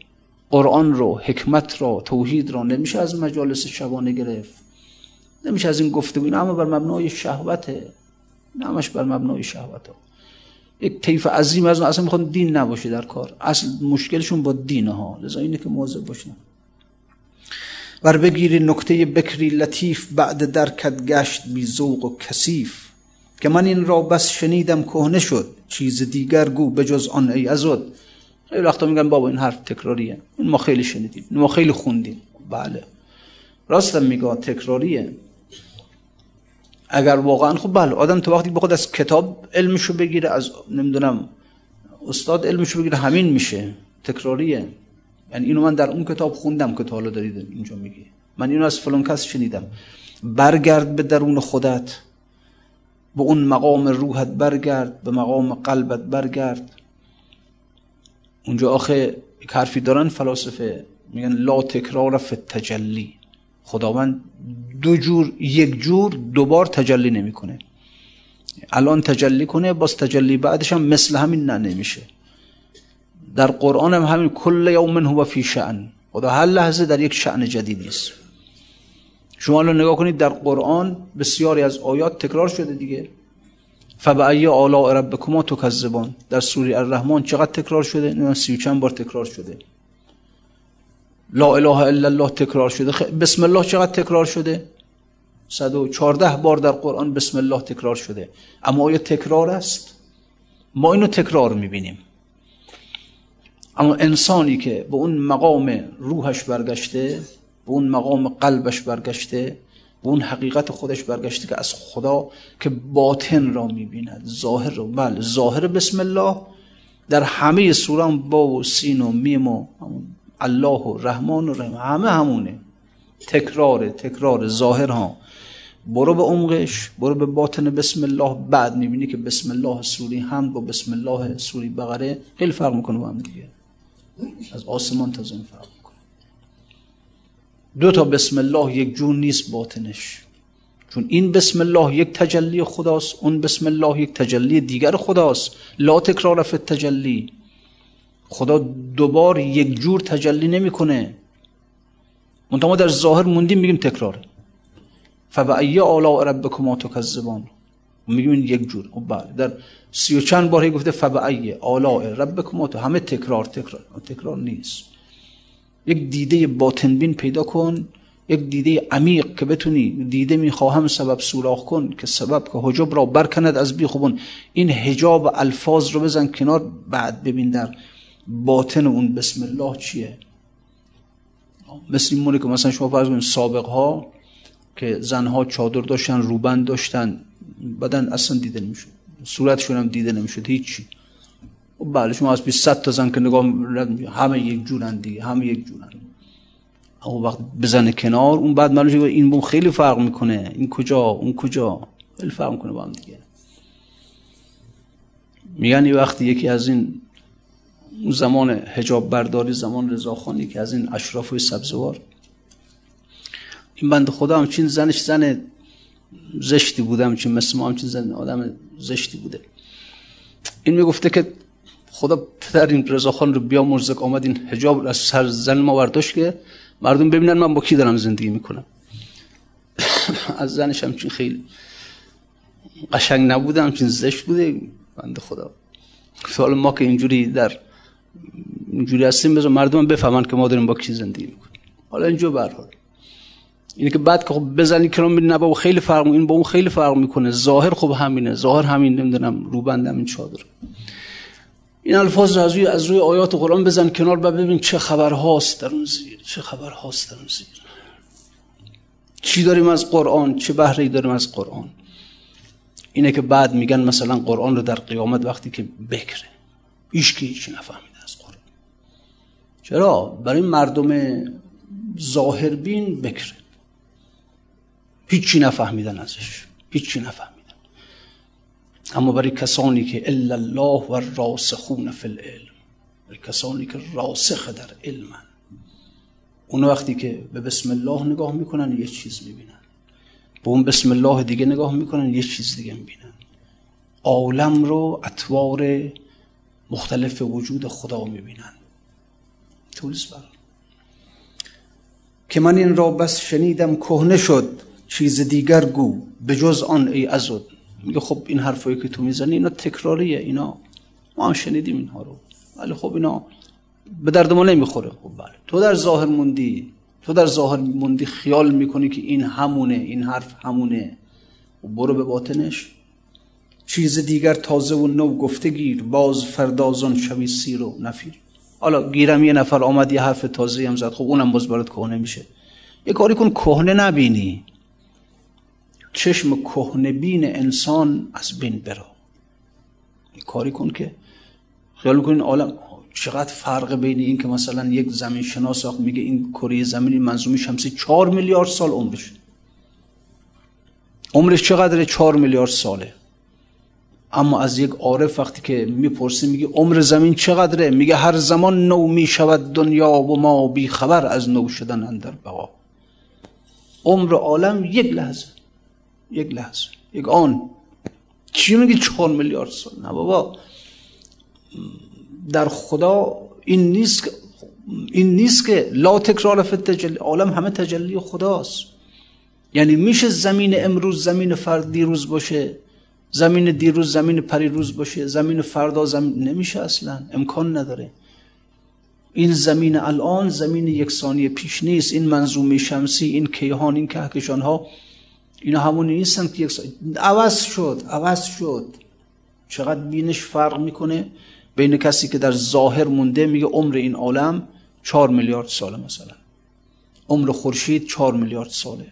قرآن رو حکمت رو توحید رو. نمیشه از مجالس شبانه گرفت. نمیشه از این گفتگو. همه بر مبنای شهوته. همش بر مبنای شهوت ها یک طیف عظیم از اون اصلا می‌خوان دین نباشه در کار. اصل مشکلشون با دین ها. لذا اینه که مواظب باشن. ور بگیری نکته بکری لطیف بعد درکت گشت بی ذوق و کثیف. که من این را بس شنیدم کهنه شد. چیز دیگر گو بجز آن ای ازد خیلی وقتا میگن بابا این حرف تکراریه. این ما خیلی شنیدیم. ما خیلی خوندیم. بله. راستم میگه تکراریه. اگر واقعا خب بله آدم تو وقتی بخواد از کتاب علمشو بگیره از نمی‌دونم استاد علمشو بگیره همین میشه. تکراریه. یعنی اینو من در اون کتاب خوندم که تا حالا دارید اینجا میگی. من اینو از فلان کس شنیدم. برگرد به درون خودت. به اون مقام روحت برگرد به مقام قلبت برگرد. اونجا آخه یک حرفی دارن فلاسفه میگن لا تکرار فی تجلی خداوند دو جور یک جور دوبار تجلی نمی‌کنه. الان تجلی کنه باز تجلی بعدش هم مثل همین نه نمیشه. در قرآن هم همین کل یوم هو فی شأن. خدا هر لحظه در یک شأن جدیدی است شما الان نگاه کنید در قرآن بسیاری از آیات تکرار شده دیگه. فبعی آلاء ربکما تکذبان؟ در سوره الرحمن چقدر تکرار شده؟ نه سی و چند بار تکرار شده. لا اله الا الله تکرار شده. بسم الله چقدر تکرار شده؟ 114 بار در قرآن بسم الله تکرار شده. اما آیا تکرار است؟ ما اینو تکرار می‌بینیم. اما انسانی که به اون مقام روحش برگشته به اون مقام قلبش برگشته به اون حقیقت خودش برگشته که از خدا که باطن را می‌بیند ظاهر را. بله ظاهر بسم الله. در همه سوران با و سین و میم و الله و رحمان و رحیم همه همونه. تکرار تکرار ظاهر ها. برو به عمقش برو به باطن بسم الله. بعد می‌بینی که بسم الله سوری هم با بسم الله سوری بقره. خیلی فرق می‌کنه با هم دیگه. از آسمان تا زمین فرق دو تا بسم الله یک جور نیست باطنش. چون این بسم الله یک تجلی خداست اون بسم الله یک تجلی دیگر خداست. لا تکرار فی تجلی خدا دوبار یک جور تجلی نمی‌کنه. منتها ما در ظاهر موندیم میگیم تکراره فبعی آلاء ربکما تکذبان. میگیم این یک جور. خب بله در سی و چند بار گفته فبعی آلاء ربکما همه تکرار تکرار. تکرار نیست. یک دیده باطن بین پیدا کن یک دیده عمیق که بتونی دیده می‌خواهم سبب سوراخ کن که سبب که حجاب را برکند از بی خوبون این حجاب الفاظ رو بزن کنار بعد ببین در باطن اون بسم الله چیه. مثل این مونه که مثلا شما فرض کنید سابق ها که زنها چادر داشتن روبند داشتن بدن اصلا دیده نمی‌شد. صورتشون هم دیده نمی‌شد هیچی. بله شما از 20 تا زن که نگاه همه یک جورن دیگه همه یک جورن. اما وقت بزنه کنار اون بعد معلومه این بوم خیلی فرق می‌کنه. این کجا؟ اون کجا؟ خیلی فرق می‌کنه با هم دیگه. میگن وقتی یکی از این زمان حجاب برداری زمان رضاخانی که از این اشراف و سبزوار. این بند خدا همچین زنش زن زشتی بوده همچین مثل ما همچین زن آدم زشتی بوده. این می‌گفته که خدا پدر این رضاخان رو بیا مرزک آمد این حجاب از سر زن ما برداشت که مردم ببینن من با کی دارم زندگی می‌کنم. از زنش همچین خیلی قشنگ نبوده همچین زشت بوده. بند خدا. حالا ما که اینجوری در اینجوری هستیم بذار مردم بفهمن که ما داریم با کی زندگی می‌کنیم. حالا اینجا برحال اینه که بعد که خب بزنی کنار می‌بینی نه با خیلی فرق این با اون خیلی فرق می‌کنه. ظاهر خب همینه. ظاهر همین نمی‌دونم روبند همین چادر. این الفاظ از روی از روی آیات قرآن بزن کنار و ببین چه خبر هاست در اون زیر. چه خبر هاست در اون زیر. چی داریم از قرآن؟ چه بهره داریم از قرآن؟ اینه که بعد میگن مثلا قرآن رو در قیامت وقتی که بکره. ایش که هیچی نفهمیده از قرآن. چرا؟ برای مردم ظاهربین بکره. هیچی نفهمیدن ازش. هیچی نفهمیدن. اما برای کسانی که الا الله و راسخون فی العلم برای کسانی که راسخ در علمن اون وقتی که به بسم الله نگاه می‌کنن یه چیز می‌بینن. به اون بسم الله دیگه نگاه می‌کنن یه چیز دیگه می‌بینن. عالم رو اطوار مختلف وجود خدا می‌بینن. تولیس بر. که من این را بس شنیدم کهنه شد. چیز دیگر گو به جز آن ای ازد. میگه خب این حرفایی که تو می‌زنی اینا تکراریه اینا ما هم شنیدیم اینها رو. ولی خب اینا به درد ما نمی‌خوره. خب بله. تو در ظاهر موندی تو در ظاهر موندی خیال می‌کنی که این همونه این حرف همونه. و برو به باطنش. چیز دیگر تازه و نو گفته گیر. باز فردازان شوی سیر و نفیر. حالا گیرم یه نفر آمد یه حرف تازه هم زد. خب اونم باز برات کهنه میشه. یه کاری کن کهنه نبینی. چشم کهنبین انسان از بین برا کاری کن که خیال می‌کنین عالم چقدر فرق بین این که مثلا یک زمین شناس میگه این کره زمین منظومه شمسی چهار میلیارد سال عمرش. عمرش چقدره؟ چهار میلیارد ساله. اما از یک عارف وقتی که می‌پرسه میگه عمر زمین چقدره؟ میگه هر زمان نو می‌شود دنیا و ما بی خبر از نو شدن اندر بقا. عمر عالم یک لحظه. یک لحظه. یک آن. چی میگی چهار میلیارد سال؟ نه بابا. در خدا این نیست که این نیست که لا تکرار فی تجلی عالم همه تجلی خداست. یعنی میشه زمین امروز زمین فرد دیروز باشه زمین دیروز زمین پریروز باشه زمین فردا زمین نمیشه اصلا امکان نداره. این زمین الان زمین یکسانی پیش نیست این منظومه شمسی این کیهان این کهکشان ها اینا همون نیستن که یک عوض شد عوض شد. چقدر بینش فرق می‌کنه؟ بین کسی که در ظاهر مونده میگه عمر این عالم چهار میلیارد ساله مثلا. عمر خورشید چهار میلیارد ساله.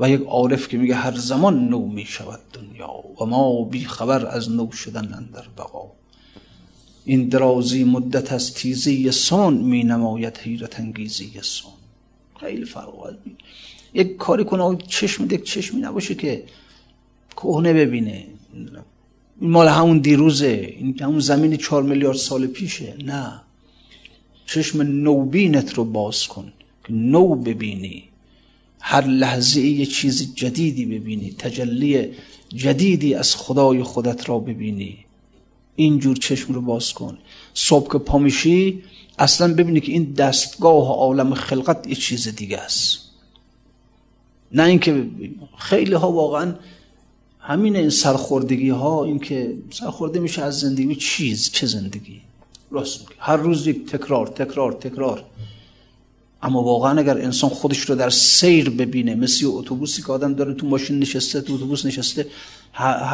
و یک عارف که میگه هر زمان نو می‌شود دنیا و ما بی خبر از نو شدن اندر بقا. این درازی مدت از تیزی سان می نماید حیرت انگیزی سان. خیلی فرق یک کاری کنه چشم یک چشمی نباشه که کهنه ببینه. این مال همون دیروزه. این همون زمین چهار میلیارد سال پیشه. نه. چشم نوبینت رو باز کن. که نو ببینی. هر لحظه یه چیز جدیدی ببینی. تجلی جدیدی از خدای خودت را ببینی. اینجور چشم رو باز کن. صبح که پامیشی اصلا ببینی که این دستگاه عالم خلقت یه چیز دیگه است. نه اینکه خیلی ها واقعا همین این سرخوردگی ها این که سرخورده میشه از زندگی چیز چه زندگی؟ راست میگه هر روز یک تکرار تکرار تکرار. اما واقعا اگر انسان خودش رو در سیر ببینه مثل اتوبوسی که آدم داره تو ماشین نشسته تو اتوبوس نشسته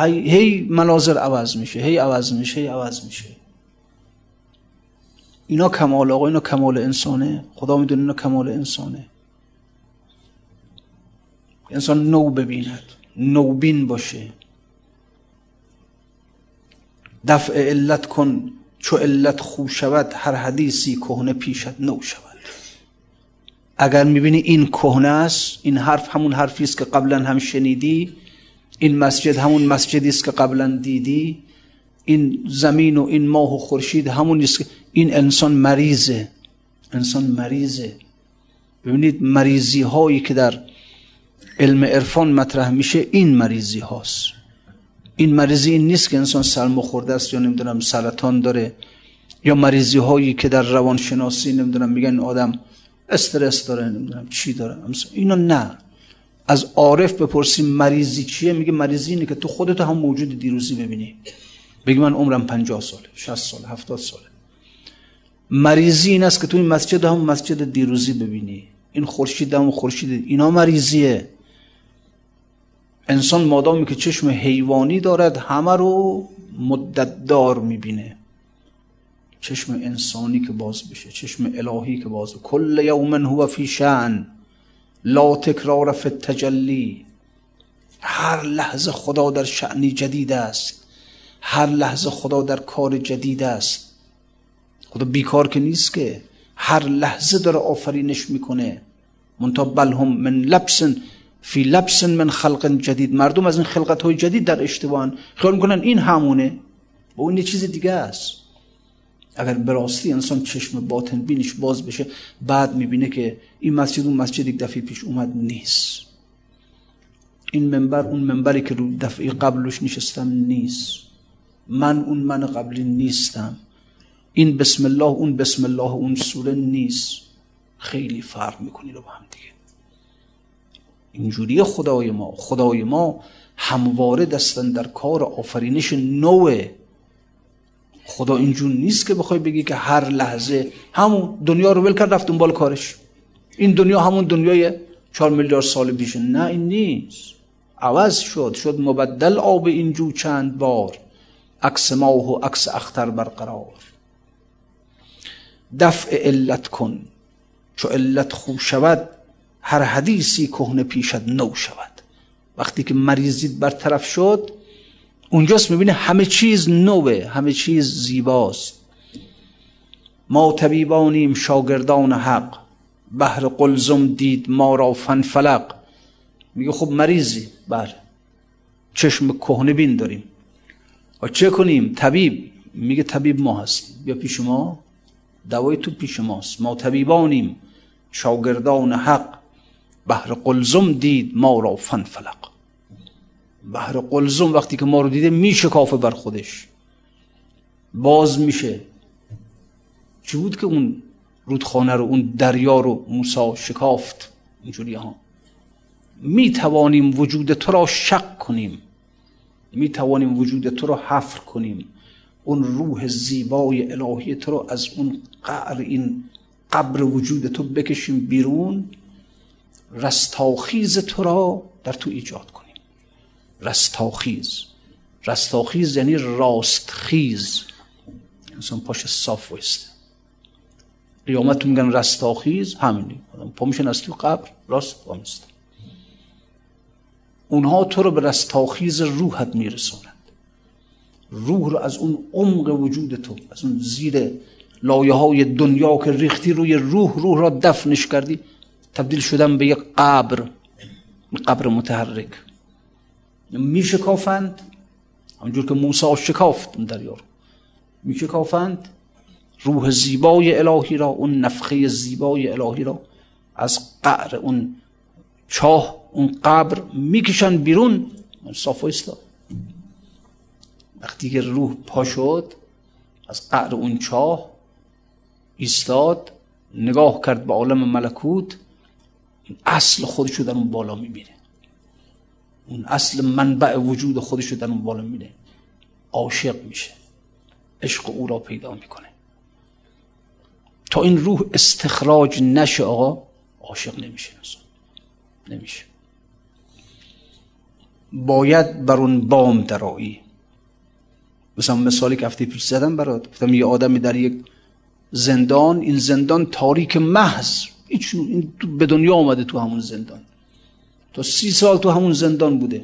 هی مناظر عوض میشه هی عوض میشه هی عوض میشه. اینا کمال آقا اینا کمال انسانه. خدا می‌دونه اینا کمال انسانه. انسان نو ببیند نوبین باشه. دفع علت کن چو علت خوب شود هر حدیثی کهنه پیشت نو شود. اگر می‌بینی این کهنه است این حرف همون حرفی است که قبلا هم شنیدی این مسجد همون مسجدی است که قبلا دیدی این زمین و این ماه و خورشید همون است که این انسان مریضه. انسان مریضه. ببینید مریضی هایی که در علم عرفان مطرح میشه این مریضی هاست. این مریضی این نیست که انسان سلم خورده است یا نمی‌دونم سرطان داره یا مریضی هایی که در روانشناسی نمی‌دونم میگن آدم استرس داره نمی‌دونم چی داره. اینا نه. از عارف بپرسی مریضی چیه میگه مریضی اینه که تو خودت هم موجود دیروزی ببینی. بگی من عمرم 50 ساله 60 ساله 70 ساله. مریضی این است که تو این مسجد هم مسجد دیروزی ببینی. این خورشید هم خورشید اینا مریضیه. انسان مادامی که چشم حیوانی دارد همه رو مدت دار می‌بینه. چشم انسانی که باز بشه چشم الهی که باز کل یوم هو فی شان لا تکرار فی التجلی. هر لحظه خدا در شعنی جدید است. هر لحظه خدا در کار جدید است. خدا بیکار که نیست که هر لحظه داره آفرینش می‌کنه. منتها بل هم من لبس فی لبس من خلق جدید. مردم از این خلقت های جدید در اشتباهن. خیال می‌کنن این همونه. با اون یه چیز دیگه است. اگر براستی انسان چشم باطن بینش باز بشه بعد می‌بینه که این مسجد اون مسجد یک دفعه پیش اومد نیست. این منبر اون منبری که رو دفعه قبلش نشستم نیست. من اون من قبلی نیستم. این بسم الله اون بسم الله اون سوره نیست. خیلی فرق می‌کنی رو با هم دیگه. اینجوری خدای ما خدای ما همواره دستن در کار آفرینش نوه. خدا اینجور نیست که بخوای بگی که هر لحظه همون دنیا رو ول کرد رفت دنبال کارش. این دنیا همون دنیای چهار میلیارد سال پیشه نه این نیست. عوض شد شد مبدل آب اینجو چند بار. عکس ماه و عکس اختر برقرار. دفع علت کن چو علت خوب شود هر حدیثی کهنه پیشد نو شود. وقتی که مریضیت برطرف شد اونجاست می‌بینه همه چیز نوه همه چیز زیباست. ما طبیبانیم شاگردان حق. بهر قلزم دید ما را فن فلق میگه خب مریضی بله. چشم کهنه بین داریم. و چه کنیم؟ طبیب. میگه طبیب ما هستیم. بیا پیش ما. دوای تو پیش ماست. ما طبیبانیم. شاگردان حق. بهر قلزم دید ما را فن فلق. بهر قلزم وقتی که ما رو دیده میشه کافه بر خودش. باز میشه. چی بود که اون رودخانه رو اون دریا رو موسا شکافت؟ اینجوری ها. می توانیم وجود تو را شق کنیم. می توانیم وجود تو را حفر کنیم. اون روح زیبای الهی تو رو از اون قعر این قبر وجود تو بکشیم بیرون. رستاخیز تو را در تو ایجاد کنیم. رستاخیز. رستاخیز یعنی راستخیز. انسان پاش صاف وسته قیامت میگن رستاخیز همینی پا میشن از تو قبر راست وامیسته اونها تو رو به رستاخیز روحت میرسونند. روح رو از اون عمق وجود تو از اون زیر لایه های دنیا که ریختی روی روح روح را دفنش کردی. تبدیل شدن به یک قبر قبر متحرک. می شکافند همجور که موسی شکافت دریا می شکافند روح زیبای الهی را اون نفخه زیبای الهی را از قعر اون چاه اون قبر می‌کشن بیرون. صاف ایستاد وقتی که روح پا شد از قعر اون چاه ایستاد نگاه کرد به عالم ملکوت. اصل خودشو در اون بالا می‌بینه. اون اصل منبع وجود خودشو در اون بالا می‌بینه. عاشق میشه. عشق او را پیدا می‌کنه. تا این روح استخراج نشه آقا عاشق نمیشه. نمیشه. باید بر اون بام درایی مثلا مثالی که هفته پیش زدم برات. گفتم یه آدمی در یک زندان این زندان تاریک محض. هیچ این به دنیا آمده تو همون زندان. تا سی سال تو همون زندان بوده.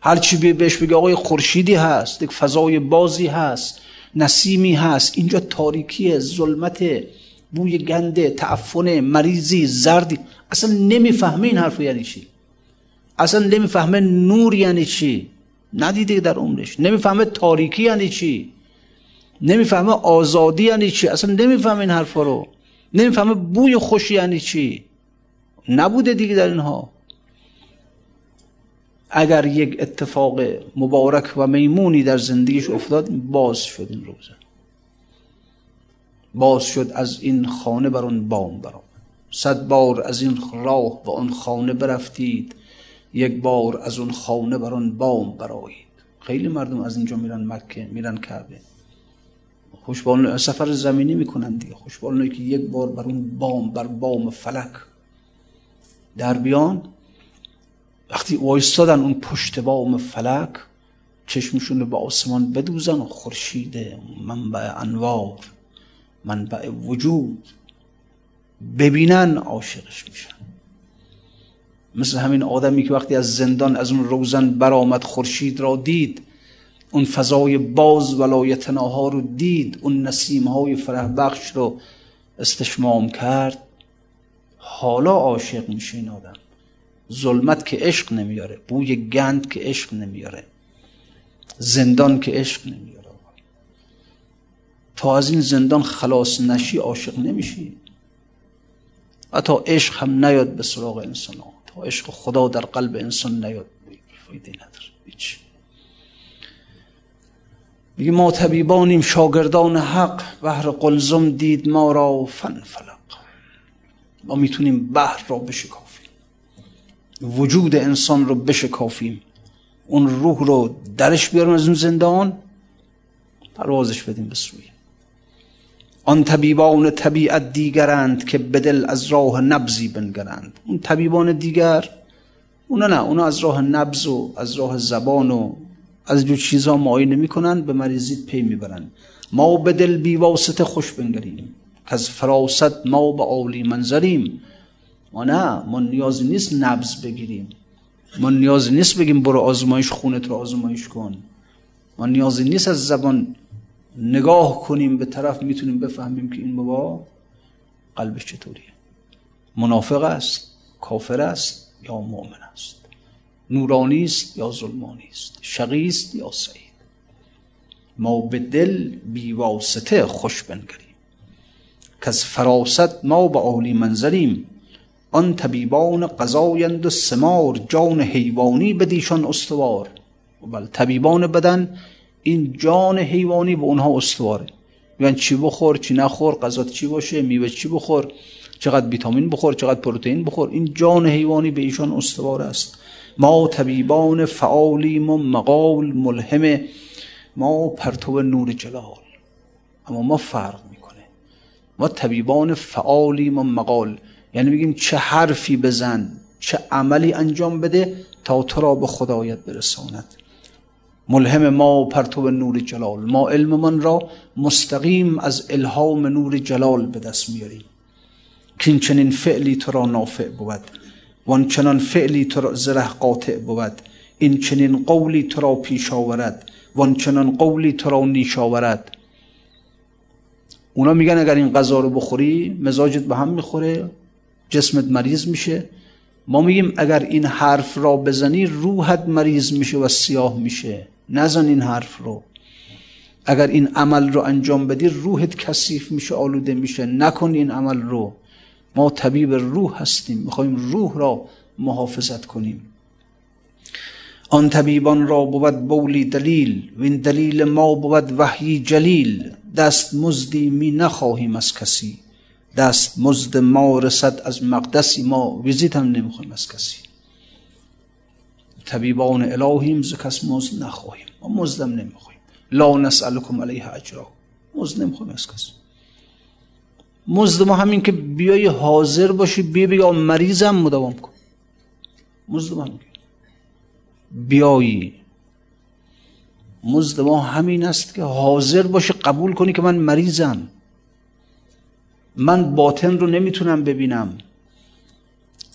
هر چی بهش بگه آقای خورشیدی هست یک فضای بازی هست نسیمی هست اینجا تاریکی ظلمت بوی گنده تعفن مریضی زردی اصلا نمی‌فهمه این حرف یعنی چی. اصلا نمی‌فهمه نور یعنی چی. ندیده در عمرش. نمی‌فهمه تاریکی یعنی چی. نمی‌فهمه آزادی یعنی چی. اصلا نمی‌فهمه این حرفا رو. نمی‌فهمه بوی خوشی یعنی چی. نبوده دیگه در اینها. اگر یک اتفاق مبارک و میمونی در زندگیش افتاد باز شد این روزه. باز شد از این خانه بر اون بام برام صد بار از این راه و اون خانه برفتید یک بار از اون خانه بر اون بام برایید خیلی مردم از اینجا میرن مکه میرن کعبه. خوشبال سفر زمینی می‌کنن دیگه. خوشبال که یک بار بر اون بام بر بام فلک در بیان. وقتی وایستادن اون پشت بام فلک چشمشون رو به آسمان بدوزن و خورشید منبع انوار منبع وجود ببینن عاشقش میشن. مثل همین آدمی که وقتی از زندان از اون روزن برآمد خورشید را دید اون فضای باز ولایتناها رو دید اون نسیم های فرح بخش رو استشمام کرد. حالا عاشق میشه این آدم. ظلمت که عشق نمیاره بوی گند که عشق نمیاره زندان که عشق نمیاره. تا از این زندان خلاص نشی عاشق نمیشی. تا عشق هم نیاد به سراغ انسان ها تا عشق خدا در قلب انسان نیاد. فایده نداره. هیچ. میگه ما طبیبانیم شاگردان حق. بحر قلزم دید ما را فن فلق. ما می‌تونیم بحر را بشکافیم. وجود انسان رو بشکافیم. اون روح رو درش بیاریم از اون زندان پروازش بدیم به سوی. آن طبیبان طبیعت دیگرند که به دل از راه نبزی بنگرند. اون طبیبان دیگر اونا نه اونا از راه نبز و از راه زبان و از جو چیزها معاینه می‌کنن به مریضیت پی می‌برن ما به دل بی واسطه خوش بنگریم. که از فراست ما به عالی منظریم. ما نه ما نیازی نیست نبز بگیریم. ما نیازی نیست بگیم برو آزمایش خونت رو آزمایش کن. ما نیازی نیست از زبان نگاه کنیم به طرف می‌تونیم بفهمیم که این بابا قلبش چطوریه. منافق است کافر است یا مؤمن است؟ نورانی است یا ظلمانی است؟ شقی است یا سعید؟ ما به دل بی واسطه خوش بنگریم. که فراست ما به عالی منظریم. آن طبیبان قضایند و سمار جان حیوانی بدیشان استوار. بله طبیبان بدن این جان حیوانی به اونها استواره میگن چی بخور چی نخور غذات چی باشه میوه چی بخور چقدر ویتامین بخور چقدر پروتئین بخور این جان حیوانی به ایشان استوار است. ما طبیبان فعالیم و مقال ملهمه ما پرتو نور جلال. اما ما فرق می‌کنه. ما طبیبان فعالیم و مقال یعنی میگیم چه حرفی بزن چه عملی انجام بده تا تو را به خدایت برساند. ملهم ما پرتو نور جلال. ما علم من را مستقیم از الهام نور جلال به دست میاریم که چنین فعلی تو را نافع بود. وان چنان فعلی تو زره قاطع بود این چنین قولی تو را پیش آورد وان چنان قولی تو را نیش آورد. اونا میگن اگر این غذا رو بخوری مزاجت به هم می‌خوره جسمت مریض میشه. ما میگیم اگر این حرف را بزنی روحت مریض میشه و سیاه میشه. نزن این حرف رو. اگر این عمل رو انجام بدی روحت کثیف میشه آلوده میشه. نکن این عمل رو. ما طبیب روح هستیم می‌خوایم روح را محافظت کنیم. آن طبیبان را بود بولی دلیل و این دلیل ما بود وحی جلیل. دست مزدی می نخواهیم از کسی. دست مزد ما رسد از مقدسی ما ویزیت هم نمی‌خوایم از کسی. طبیبان الهیم ز کس مزد نخواهیم ما مزدم نمی‌خوایم لا نسألکم علیه اجرا مزد نمی‌خوایم از کسی. مزد ما همین که بیای حاضر باشی بیا بگا مریضم مداوم کن. مزد ما همین بیایی. مزد ما همین است که حاضر باشی قبول کنی که من مریضم. من باطن رو نمی‌تونم ببینم.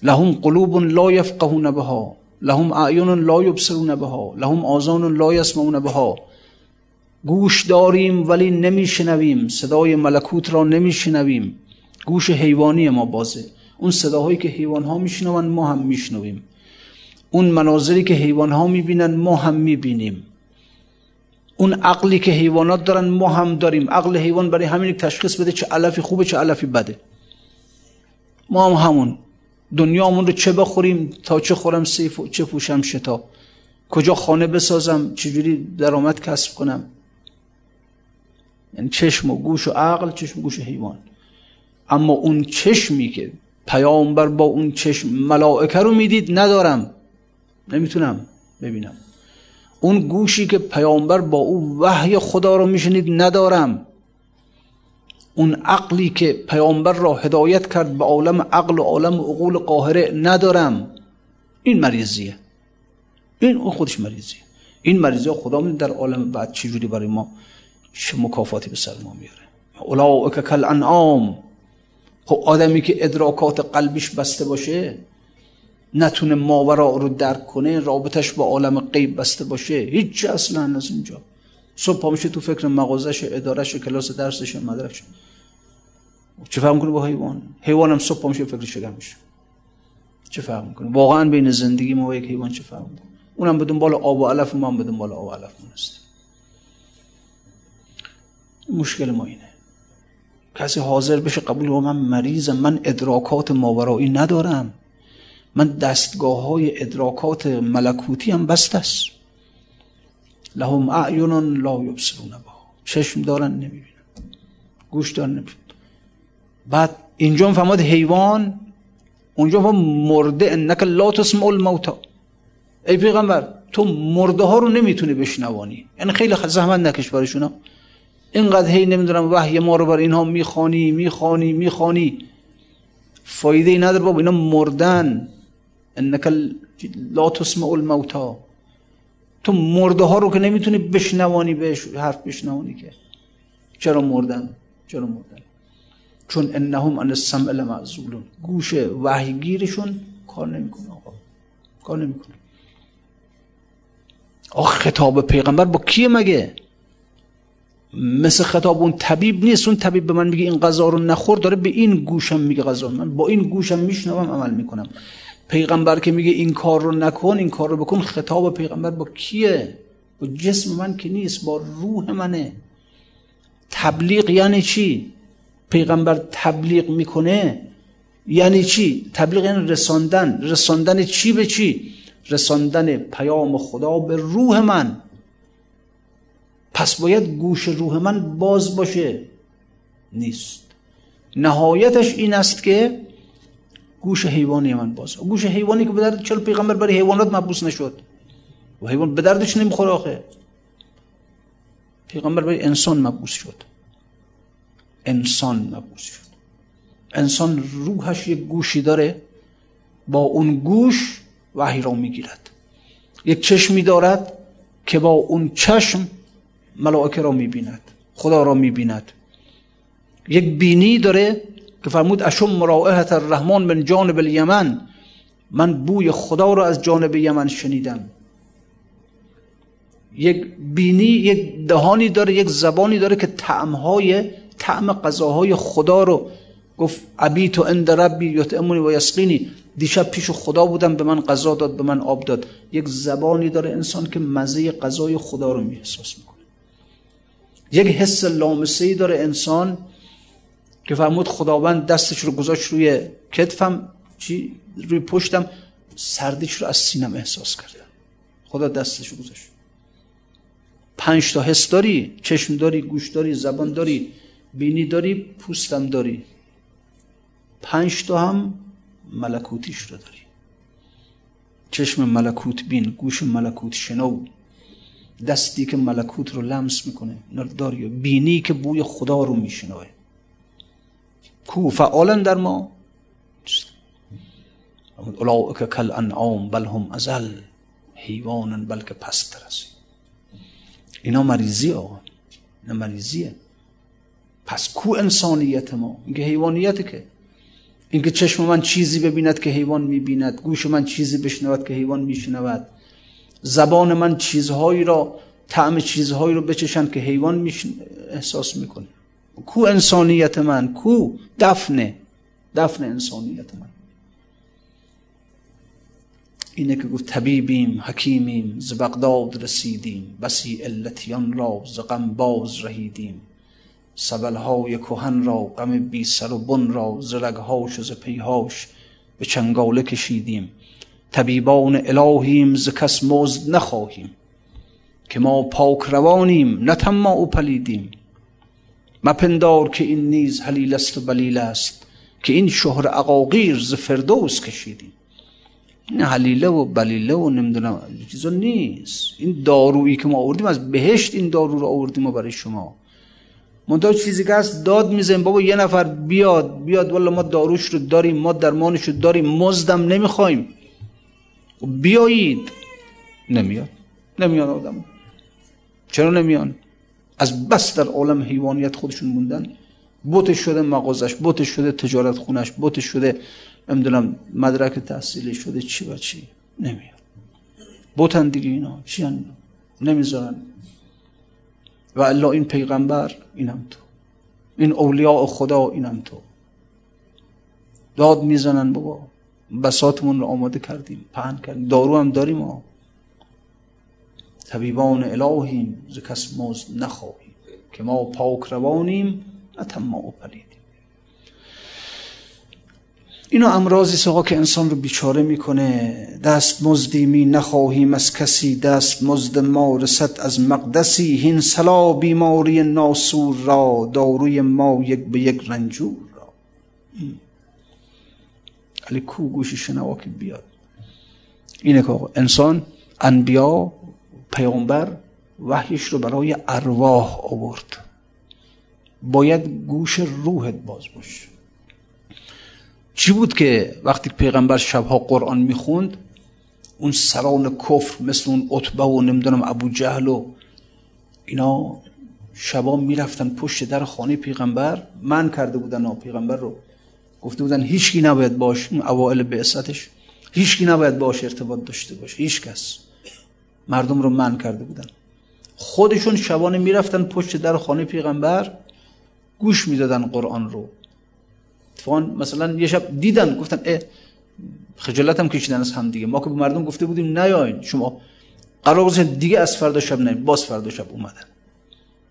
لهم قلوب لا یفقهون بها لهم اعین لا یبصرون بها لهم آذان لا یسمعون بها. گوش داریم ولی نمیشنویم. صدای ملکوت را نمیشنویم. گوش حیوانی ما بازه. اون صداهایی که حیوان ها میشنون ما هم میشنویم. اون مناظری که حیوان ها می‌بینن ما هم می‌بینیم. اون عقلی که حیوانات دارن ما هم داریم. عقل حیوان برای همین تشخیص بده چه علفی خوبه چه علفی بده. ما هم همون. دنیامون رو چه بخوریم تا چه خورم سیف و چه پوشم شتا کجا خانه بسازم چجوری درآمد کسب کنم؟ یعنی چشم و گوش و عقل چشم و گوش حیوان. اما اون چشمی که پیامبر با اون چشم ملائکه رو می‌دید ندارم. نمی‌تونم ببینم. اون گوشی که پیامبر با او وحی خدا رو میشنید ندارم. اون عقلی که پیامبر را هدایت کرد به عالم عقل و عالم عقول قاهره ندارم. این مریضیه. این اون خودش مریضیه. این مریضی خدا در عالم بعد چجوری برای ما چه مکافاتی به سر ما میاره؟ اولئک کل انعام خب آدمی که ادراکات قلبیش بسته باشه نتونه ماورا رو درک کنه رابطش با عالم غیب بسته باشه. هیچ اصلا از اینجا. صبح میشه تو فکر مغازش ادارش کلاس درسش مدرسش چه فهم کنه با حیوان؟ حیوان هم صبح میشه فکر میشه. چه فهم کنه واقعا بین زندگی ما و یک حیوان چه فهم کنه اونم به دنبال آب و علف ما هم به دنبال آب و علف هست مشکل ما اینه. کسی حاضر بشه قبول با من مریضم من ادراکات ماورایی ندارم. من دستگاه های ادراکات ملکوتی هم بست است. لهم اعین لا یبصرون با چشم دارن نمی‌بینن. گوش دارن نمی‌بینن. بعد اینجا فهمد حیوان اونجا فهم مرده انک لا تسمع الموتا ای پیغمبر تو مرده ها رو نمی‌تونی بشنوانی. یعنی خیلی زحمت نکش برایشون. اینقدر هی نمی‌دونم وحی ما رو بر اینها می‌خوانی می‌خوانی می‌خوانی. فایده ای نداره بابا اینا مردن. انک لا تسمع الموتا تو مرده ها رو که نمی‌تونی بشنوانی بهش حرف بشنوانی که. چرا مردن؟ چرا مردن؟ چون انهم ان السمع لمعزولون. گوش وحیگیرشون کار نمی‌کنه آقا. کار نمی‌کنه. آخ خطاب پیغمبر با کیه مگه؟ مثل خطاب اون طبیب نیست. اون طبیب به من میگه این غذا رو نخور. داره به این گوشم میگه غذا. من با این گوشم میشنوم عمل می‌کنم. پیغمبر که میگه این کار رو نکن این کار رو بکن خطاب پیغمبر با کیه؟ با جسم من که نیست با روح منه. تبلیغ یعنی چی؟ پیغمبر تبلیغ می‌کنه یعنی چی؟ تبلیغ یعنی رساندن. رساندن چی به چی؟ رساندن پیام خدا به روح من. پس باید گوش روح من باز باشه. نیست. نهایتش این است که گوش حیوانی من باز. گوش حیوانی که به درد چرا پیغمبر برای حیوانات مبوس نشد. و حیوان به دردش نمی‌خوره آخه. پیغمبر برای انسان مبوس شد. انسان مبوس شد. انسان روحش یک گوشی داره با اون گوش وحی را می‌گیرد. یک چشمی دارد که با اون چشم ملائکه را می‌بیند خدا را می‌بیند. یک بینی داره که فرمود اشم مرائحت الرحمن من جانب الیمن. من بوی خدا را از جانب یمن شنیدم. یک بینی یک دهانی داره یک زبانی داره که طعمهای طعم غذاهای خدا رو گفت ابیت و اند ربی یطعمونی و یسقینی. دیشب پیش خدا بودم به من غذا داد به من آب داد. یک زبانی داره انسان که مزه غذای خدا رو می احساس می‌کنه. یک حس لامسه ای داره انسان که فرمود خداوند دستش رو گذاشت روی کتفم چی؟ روی پشتم سردیش رو از سینم احساس کردم خدا دستش رو گذاشت. پنج تا حس داری چشم داری گوش داری زبان داری بینی داری پوستم داری. پنج تا هم ملکوتیش رو داری. چشم ملکوت بین گوش ملکوت شنو. دستی که ملکوت رو لمس می‌کنه داری بینی که بوی خدا رو میشنوه. کو فعالن در ما؟ اولئک کل انعام بل هم ازل حیوانن بلکه پستر است. اینا مریضی آقا اینا مریضیه. پس کو انسانیت ما؟ اینکه حیوانیت که. اینکه چشم من چیزی ببیند که حیوان می‌بیند گوش من چیزی بشنود که حیوان میشنود. زبان من چیزهایی را طعم چیزهایی رو بچشند که حیوان احساس می‌کنه. کو انسانیت من؟ کو؟ دفنه. دفن انسانیت من. اینه که گفت طبیبیم حکیمیم ز بغداد رسیدیم. بسی علتیان را ز غم باز رهیدیم. سبلهای کهن را غم بی سر و بن را ز رگهاش و ز پیهاش به چنگاله کشیدیم. طبیبان الهیم ز کس مزد نخواهیم که ما پاک روانیم نه و پلیدیم. مپندار که این نیز حلیل است و بلیل است که این شهر عقاقیر ز فردوس کشیدیم. این حلیله و بلیله و نمی‌دونم چیزا نیست. این دارویی که ما آوردیم از بهشت این دارو رو آوردیم و برای شما. منتها چیزی که هست داد می‌زنیم. بابا یه نفر بیاد بیاد والا ما داروش رو داریم ما درمانش رو داریم مزدم نمی‌خوایم. بیایید. نمیاد. نمیاد آدم. چرا نمیان؟ از بس در عالم حیوانیت خودشون موندن. بوتش شده مغازش بوتش شده تجارت خونش بوتش شده نمی‌دونم مدرک تحصیلی شده چی و چی. نمیاد. بوتن دیگه اینا. چی هن؟ نمی‌ذارن. و الا این پیغمبر اینم تو. این اولیاء خدا اینم تو. داد می‌زنن بابا. بساتمون رو آماده کردیم پهن کردیم. دارو هم داریم ما طبیبان الهیم ز کس مزد نخواهیم که ما پاک روانیم نه و پلیدیم اینو امراضی سقا که انسان رو بیچاره می‌کنه دست مزدی می نخواهیم از کسی دست مزد ما رسد از مقدسی. هین سلا بیماری ناسور را داروی ما یک به یک رنجور را. علی کو گوشی شنوا که بیاد؟ اینه که انسان انبیا پیامبر وحیش رو برای ارواح آورد. باید گوش روحت باز باشه. چی بود که وقتی پیغمبر شبها قرآن می‌خوند اون سران کفر مثل اون عطبه و نمی‌دونم ابو جهل و اینا شبا می‌رفتن پشت در خانه پیغمبر من کرده بودن پیغمبر رو. گفته بودن هیچکی نباید باش اوائل بعثتش. هیچکی نباید باش ارتباط داشته باشه هیچ کس. مردم رو من کرده بودن. خودشون شبانه می‌رفتن پشت در خانه پیغمبر گوش می‌دادن قرآن رو. اتفاقا مثلا یه شب دیدن گفتن اه خجالت هم کشیدن از هم دیگه ما که به مردم گفته بودیم نیاین. شما قرار گذاشتن دیگه از فردا شب نه باز فردا شب اومدن.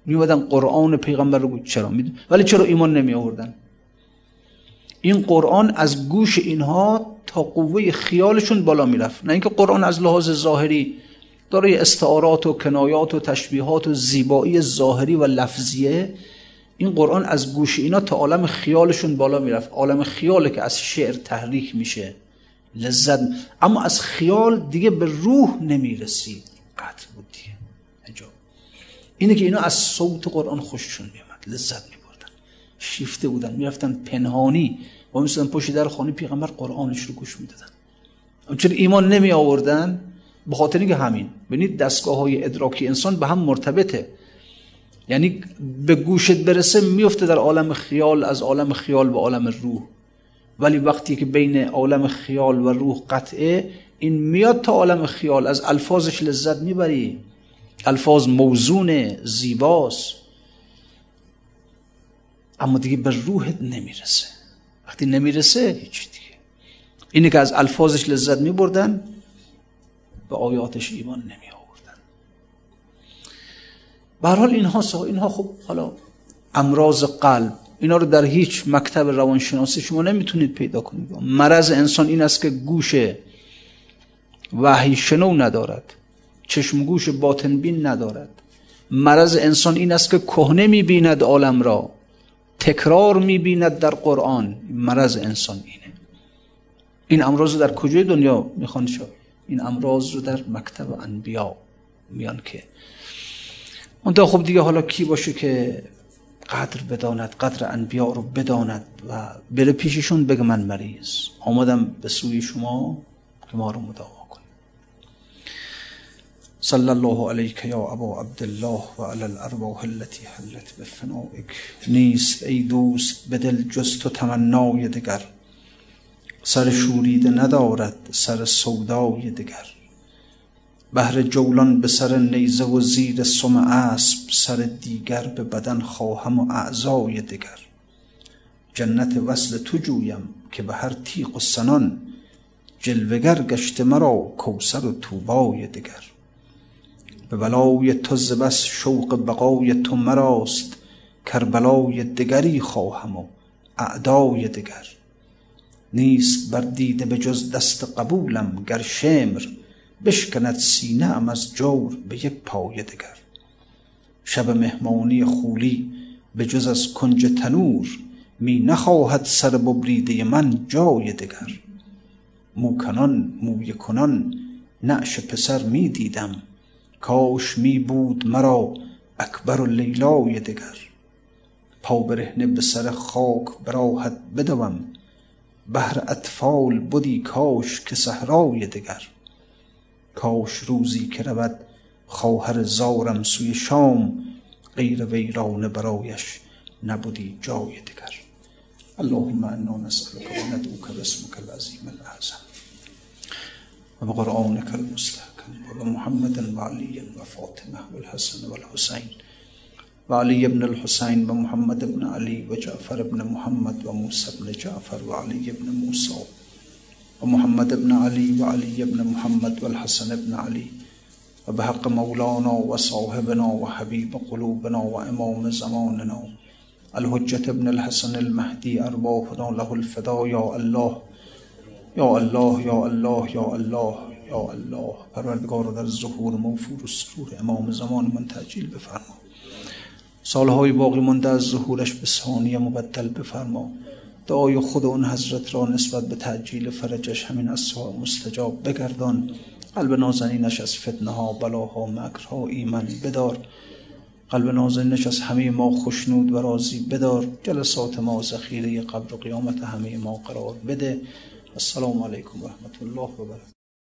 میومدن قرآن پیغمبر رو چرا؟ میدون ولی چرا ایمان نمی آوردن این قرآن از گوش اینها تا قوه خیالشون بالا می‌رفت. نه اینکه قرآن از لحاظ ظاهری دارای استعارات و کنایات و تشبیهات و زیبایی ظاهری و لفظیه این قرآن از گوش اینا تا عالم خیالشون بالا می‌رفت. عالم خیاله که از شعر تحریک میشه. لذت. اما از خیال دیگه به روح نمی‌رسید قطع بود دیگه. اینه که اینا از صوت قرآن خوششون میامد لذت میبردن. شیفته بودن. می‌رفتن پنهانی. و میسدن پشت در خانه پیغمبر قرآنش رو گوش می‌دادن. چرا ایمان نمی آوردن به خاطر اینکه همین ببینید دستگاه های ادراکی انسان به هم مرتبطه. یعنی به گوشت برسه میفته در عالم خیال از عالم خیال به عالم روح. ولی وقتی که بین عالم خیال و روح قطعه این میاد تا عالم خیال از الفاظش لذت می‌بری. الفاظ موزون زیباست. اما دیگه به روحت نمی‌رسه. وقتی نمی‌رسه هیچ دیگه. اینه که از الفاظش لذت میبردن به آیاتش ایمان نمی آوردن به حال اینها اینها خب حالا امراض قلب اینا رو در هیچ مکتب روانشناسی شما نمی‌تونید پیدا کنید. مرض انسان این است که گوش وحی شنو ندارد چشم گوش باطن بین ندارد. مرض انسان این است که کهنه می‌بیند عالم را. تکرار می‌بیند در قرآن. مرض انسان اینه. این امراض در کجای دنیا می‌خوان شد این امراض رو در مکتب انبیا میان که. منتها خب دیگه حالا کی باشه که قدر بداند قدر انبیا رو بداند و بره پیششون بگه من مریض. آمدم به سوی شما که ما رو مداوا صلی الله علیک یا ابا عبدالله و علی الارواح التي حلت بفنائک نیست ای دوست به دل جز تمنای دگر. سر شوریده ندارد سر سودای دگر. بهر جولان به سر نیزه و زیر سم اسب سر دیگر به بدن خواهم و اعضای دگر. جنت وصل تو جویم که به هر تیق و سنان. جلوگر گشت مرا کوسر و توبای دگر. به بلای تو زبس شوق بقای تو مراست کربلای دگری خواهم و اعدای دگر. نیست بر دیده به جز دست قبولم گر شمر بشکند سینه ام از جور به یک پای دگر. شب مهمانی خولی به جز از کنج تنور می نخواهد سر ببریده من جای دگر. موکنان موی کنان نعش پسر می دیدم. کاش می بود مرا اکبر و لیلای دگر. پا برهنه به سر خاک براحت بدوم. بهر اطفال بودی کاش که صحرای دگر. کاش روزی که رود خواهر زارم سوی شام غیر ویران برایش نبودی جای دگر. اللهم انا نسألك و ندعوك باسمك العظیم الاعظم و بقرآنك المستحکم ومحمدا وعلي وفاطمة والحسن والحسين وعلي بن الحسين ومحمد بن علي وجعفر بن محمد وموسى بن جعفر وعلي بن موسى ومحمد بن علي وعلي بن محمد والحسن بن علي وبحق مولانا وصاحبنا وحبيب قلوبنا وإمام زماننا الحجة بن الحسن المهدي أرواحنا له الفدا يا الله يا الله يا الله يا الله یا الله پروردگار در ظهور موفور و سرور امام زمان من تعجیل بفرما. سالهای باقی مانده از ظهورش به ثانیه مبدل بفرما. دعای خود اون حضرت را نسبت به تعجیل فرجش همین از مستجاب بگردان. قلب نازنینش از فتنه ها بلاها مکرها ایمن بدار. قلب نازنینش از همه ما خوشنود و راضی بدار. جلسات ما ذخیره قبر و قیامت همه ما قرار بده. السلام علیکم و رحمت الله و برکاته.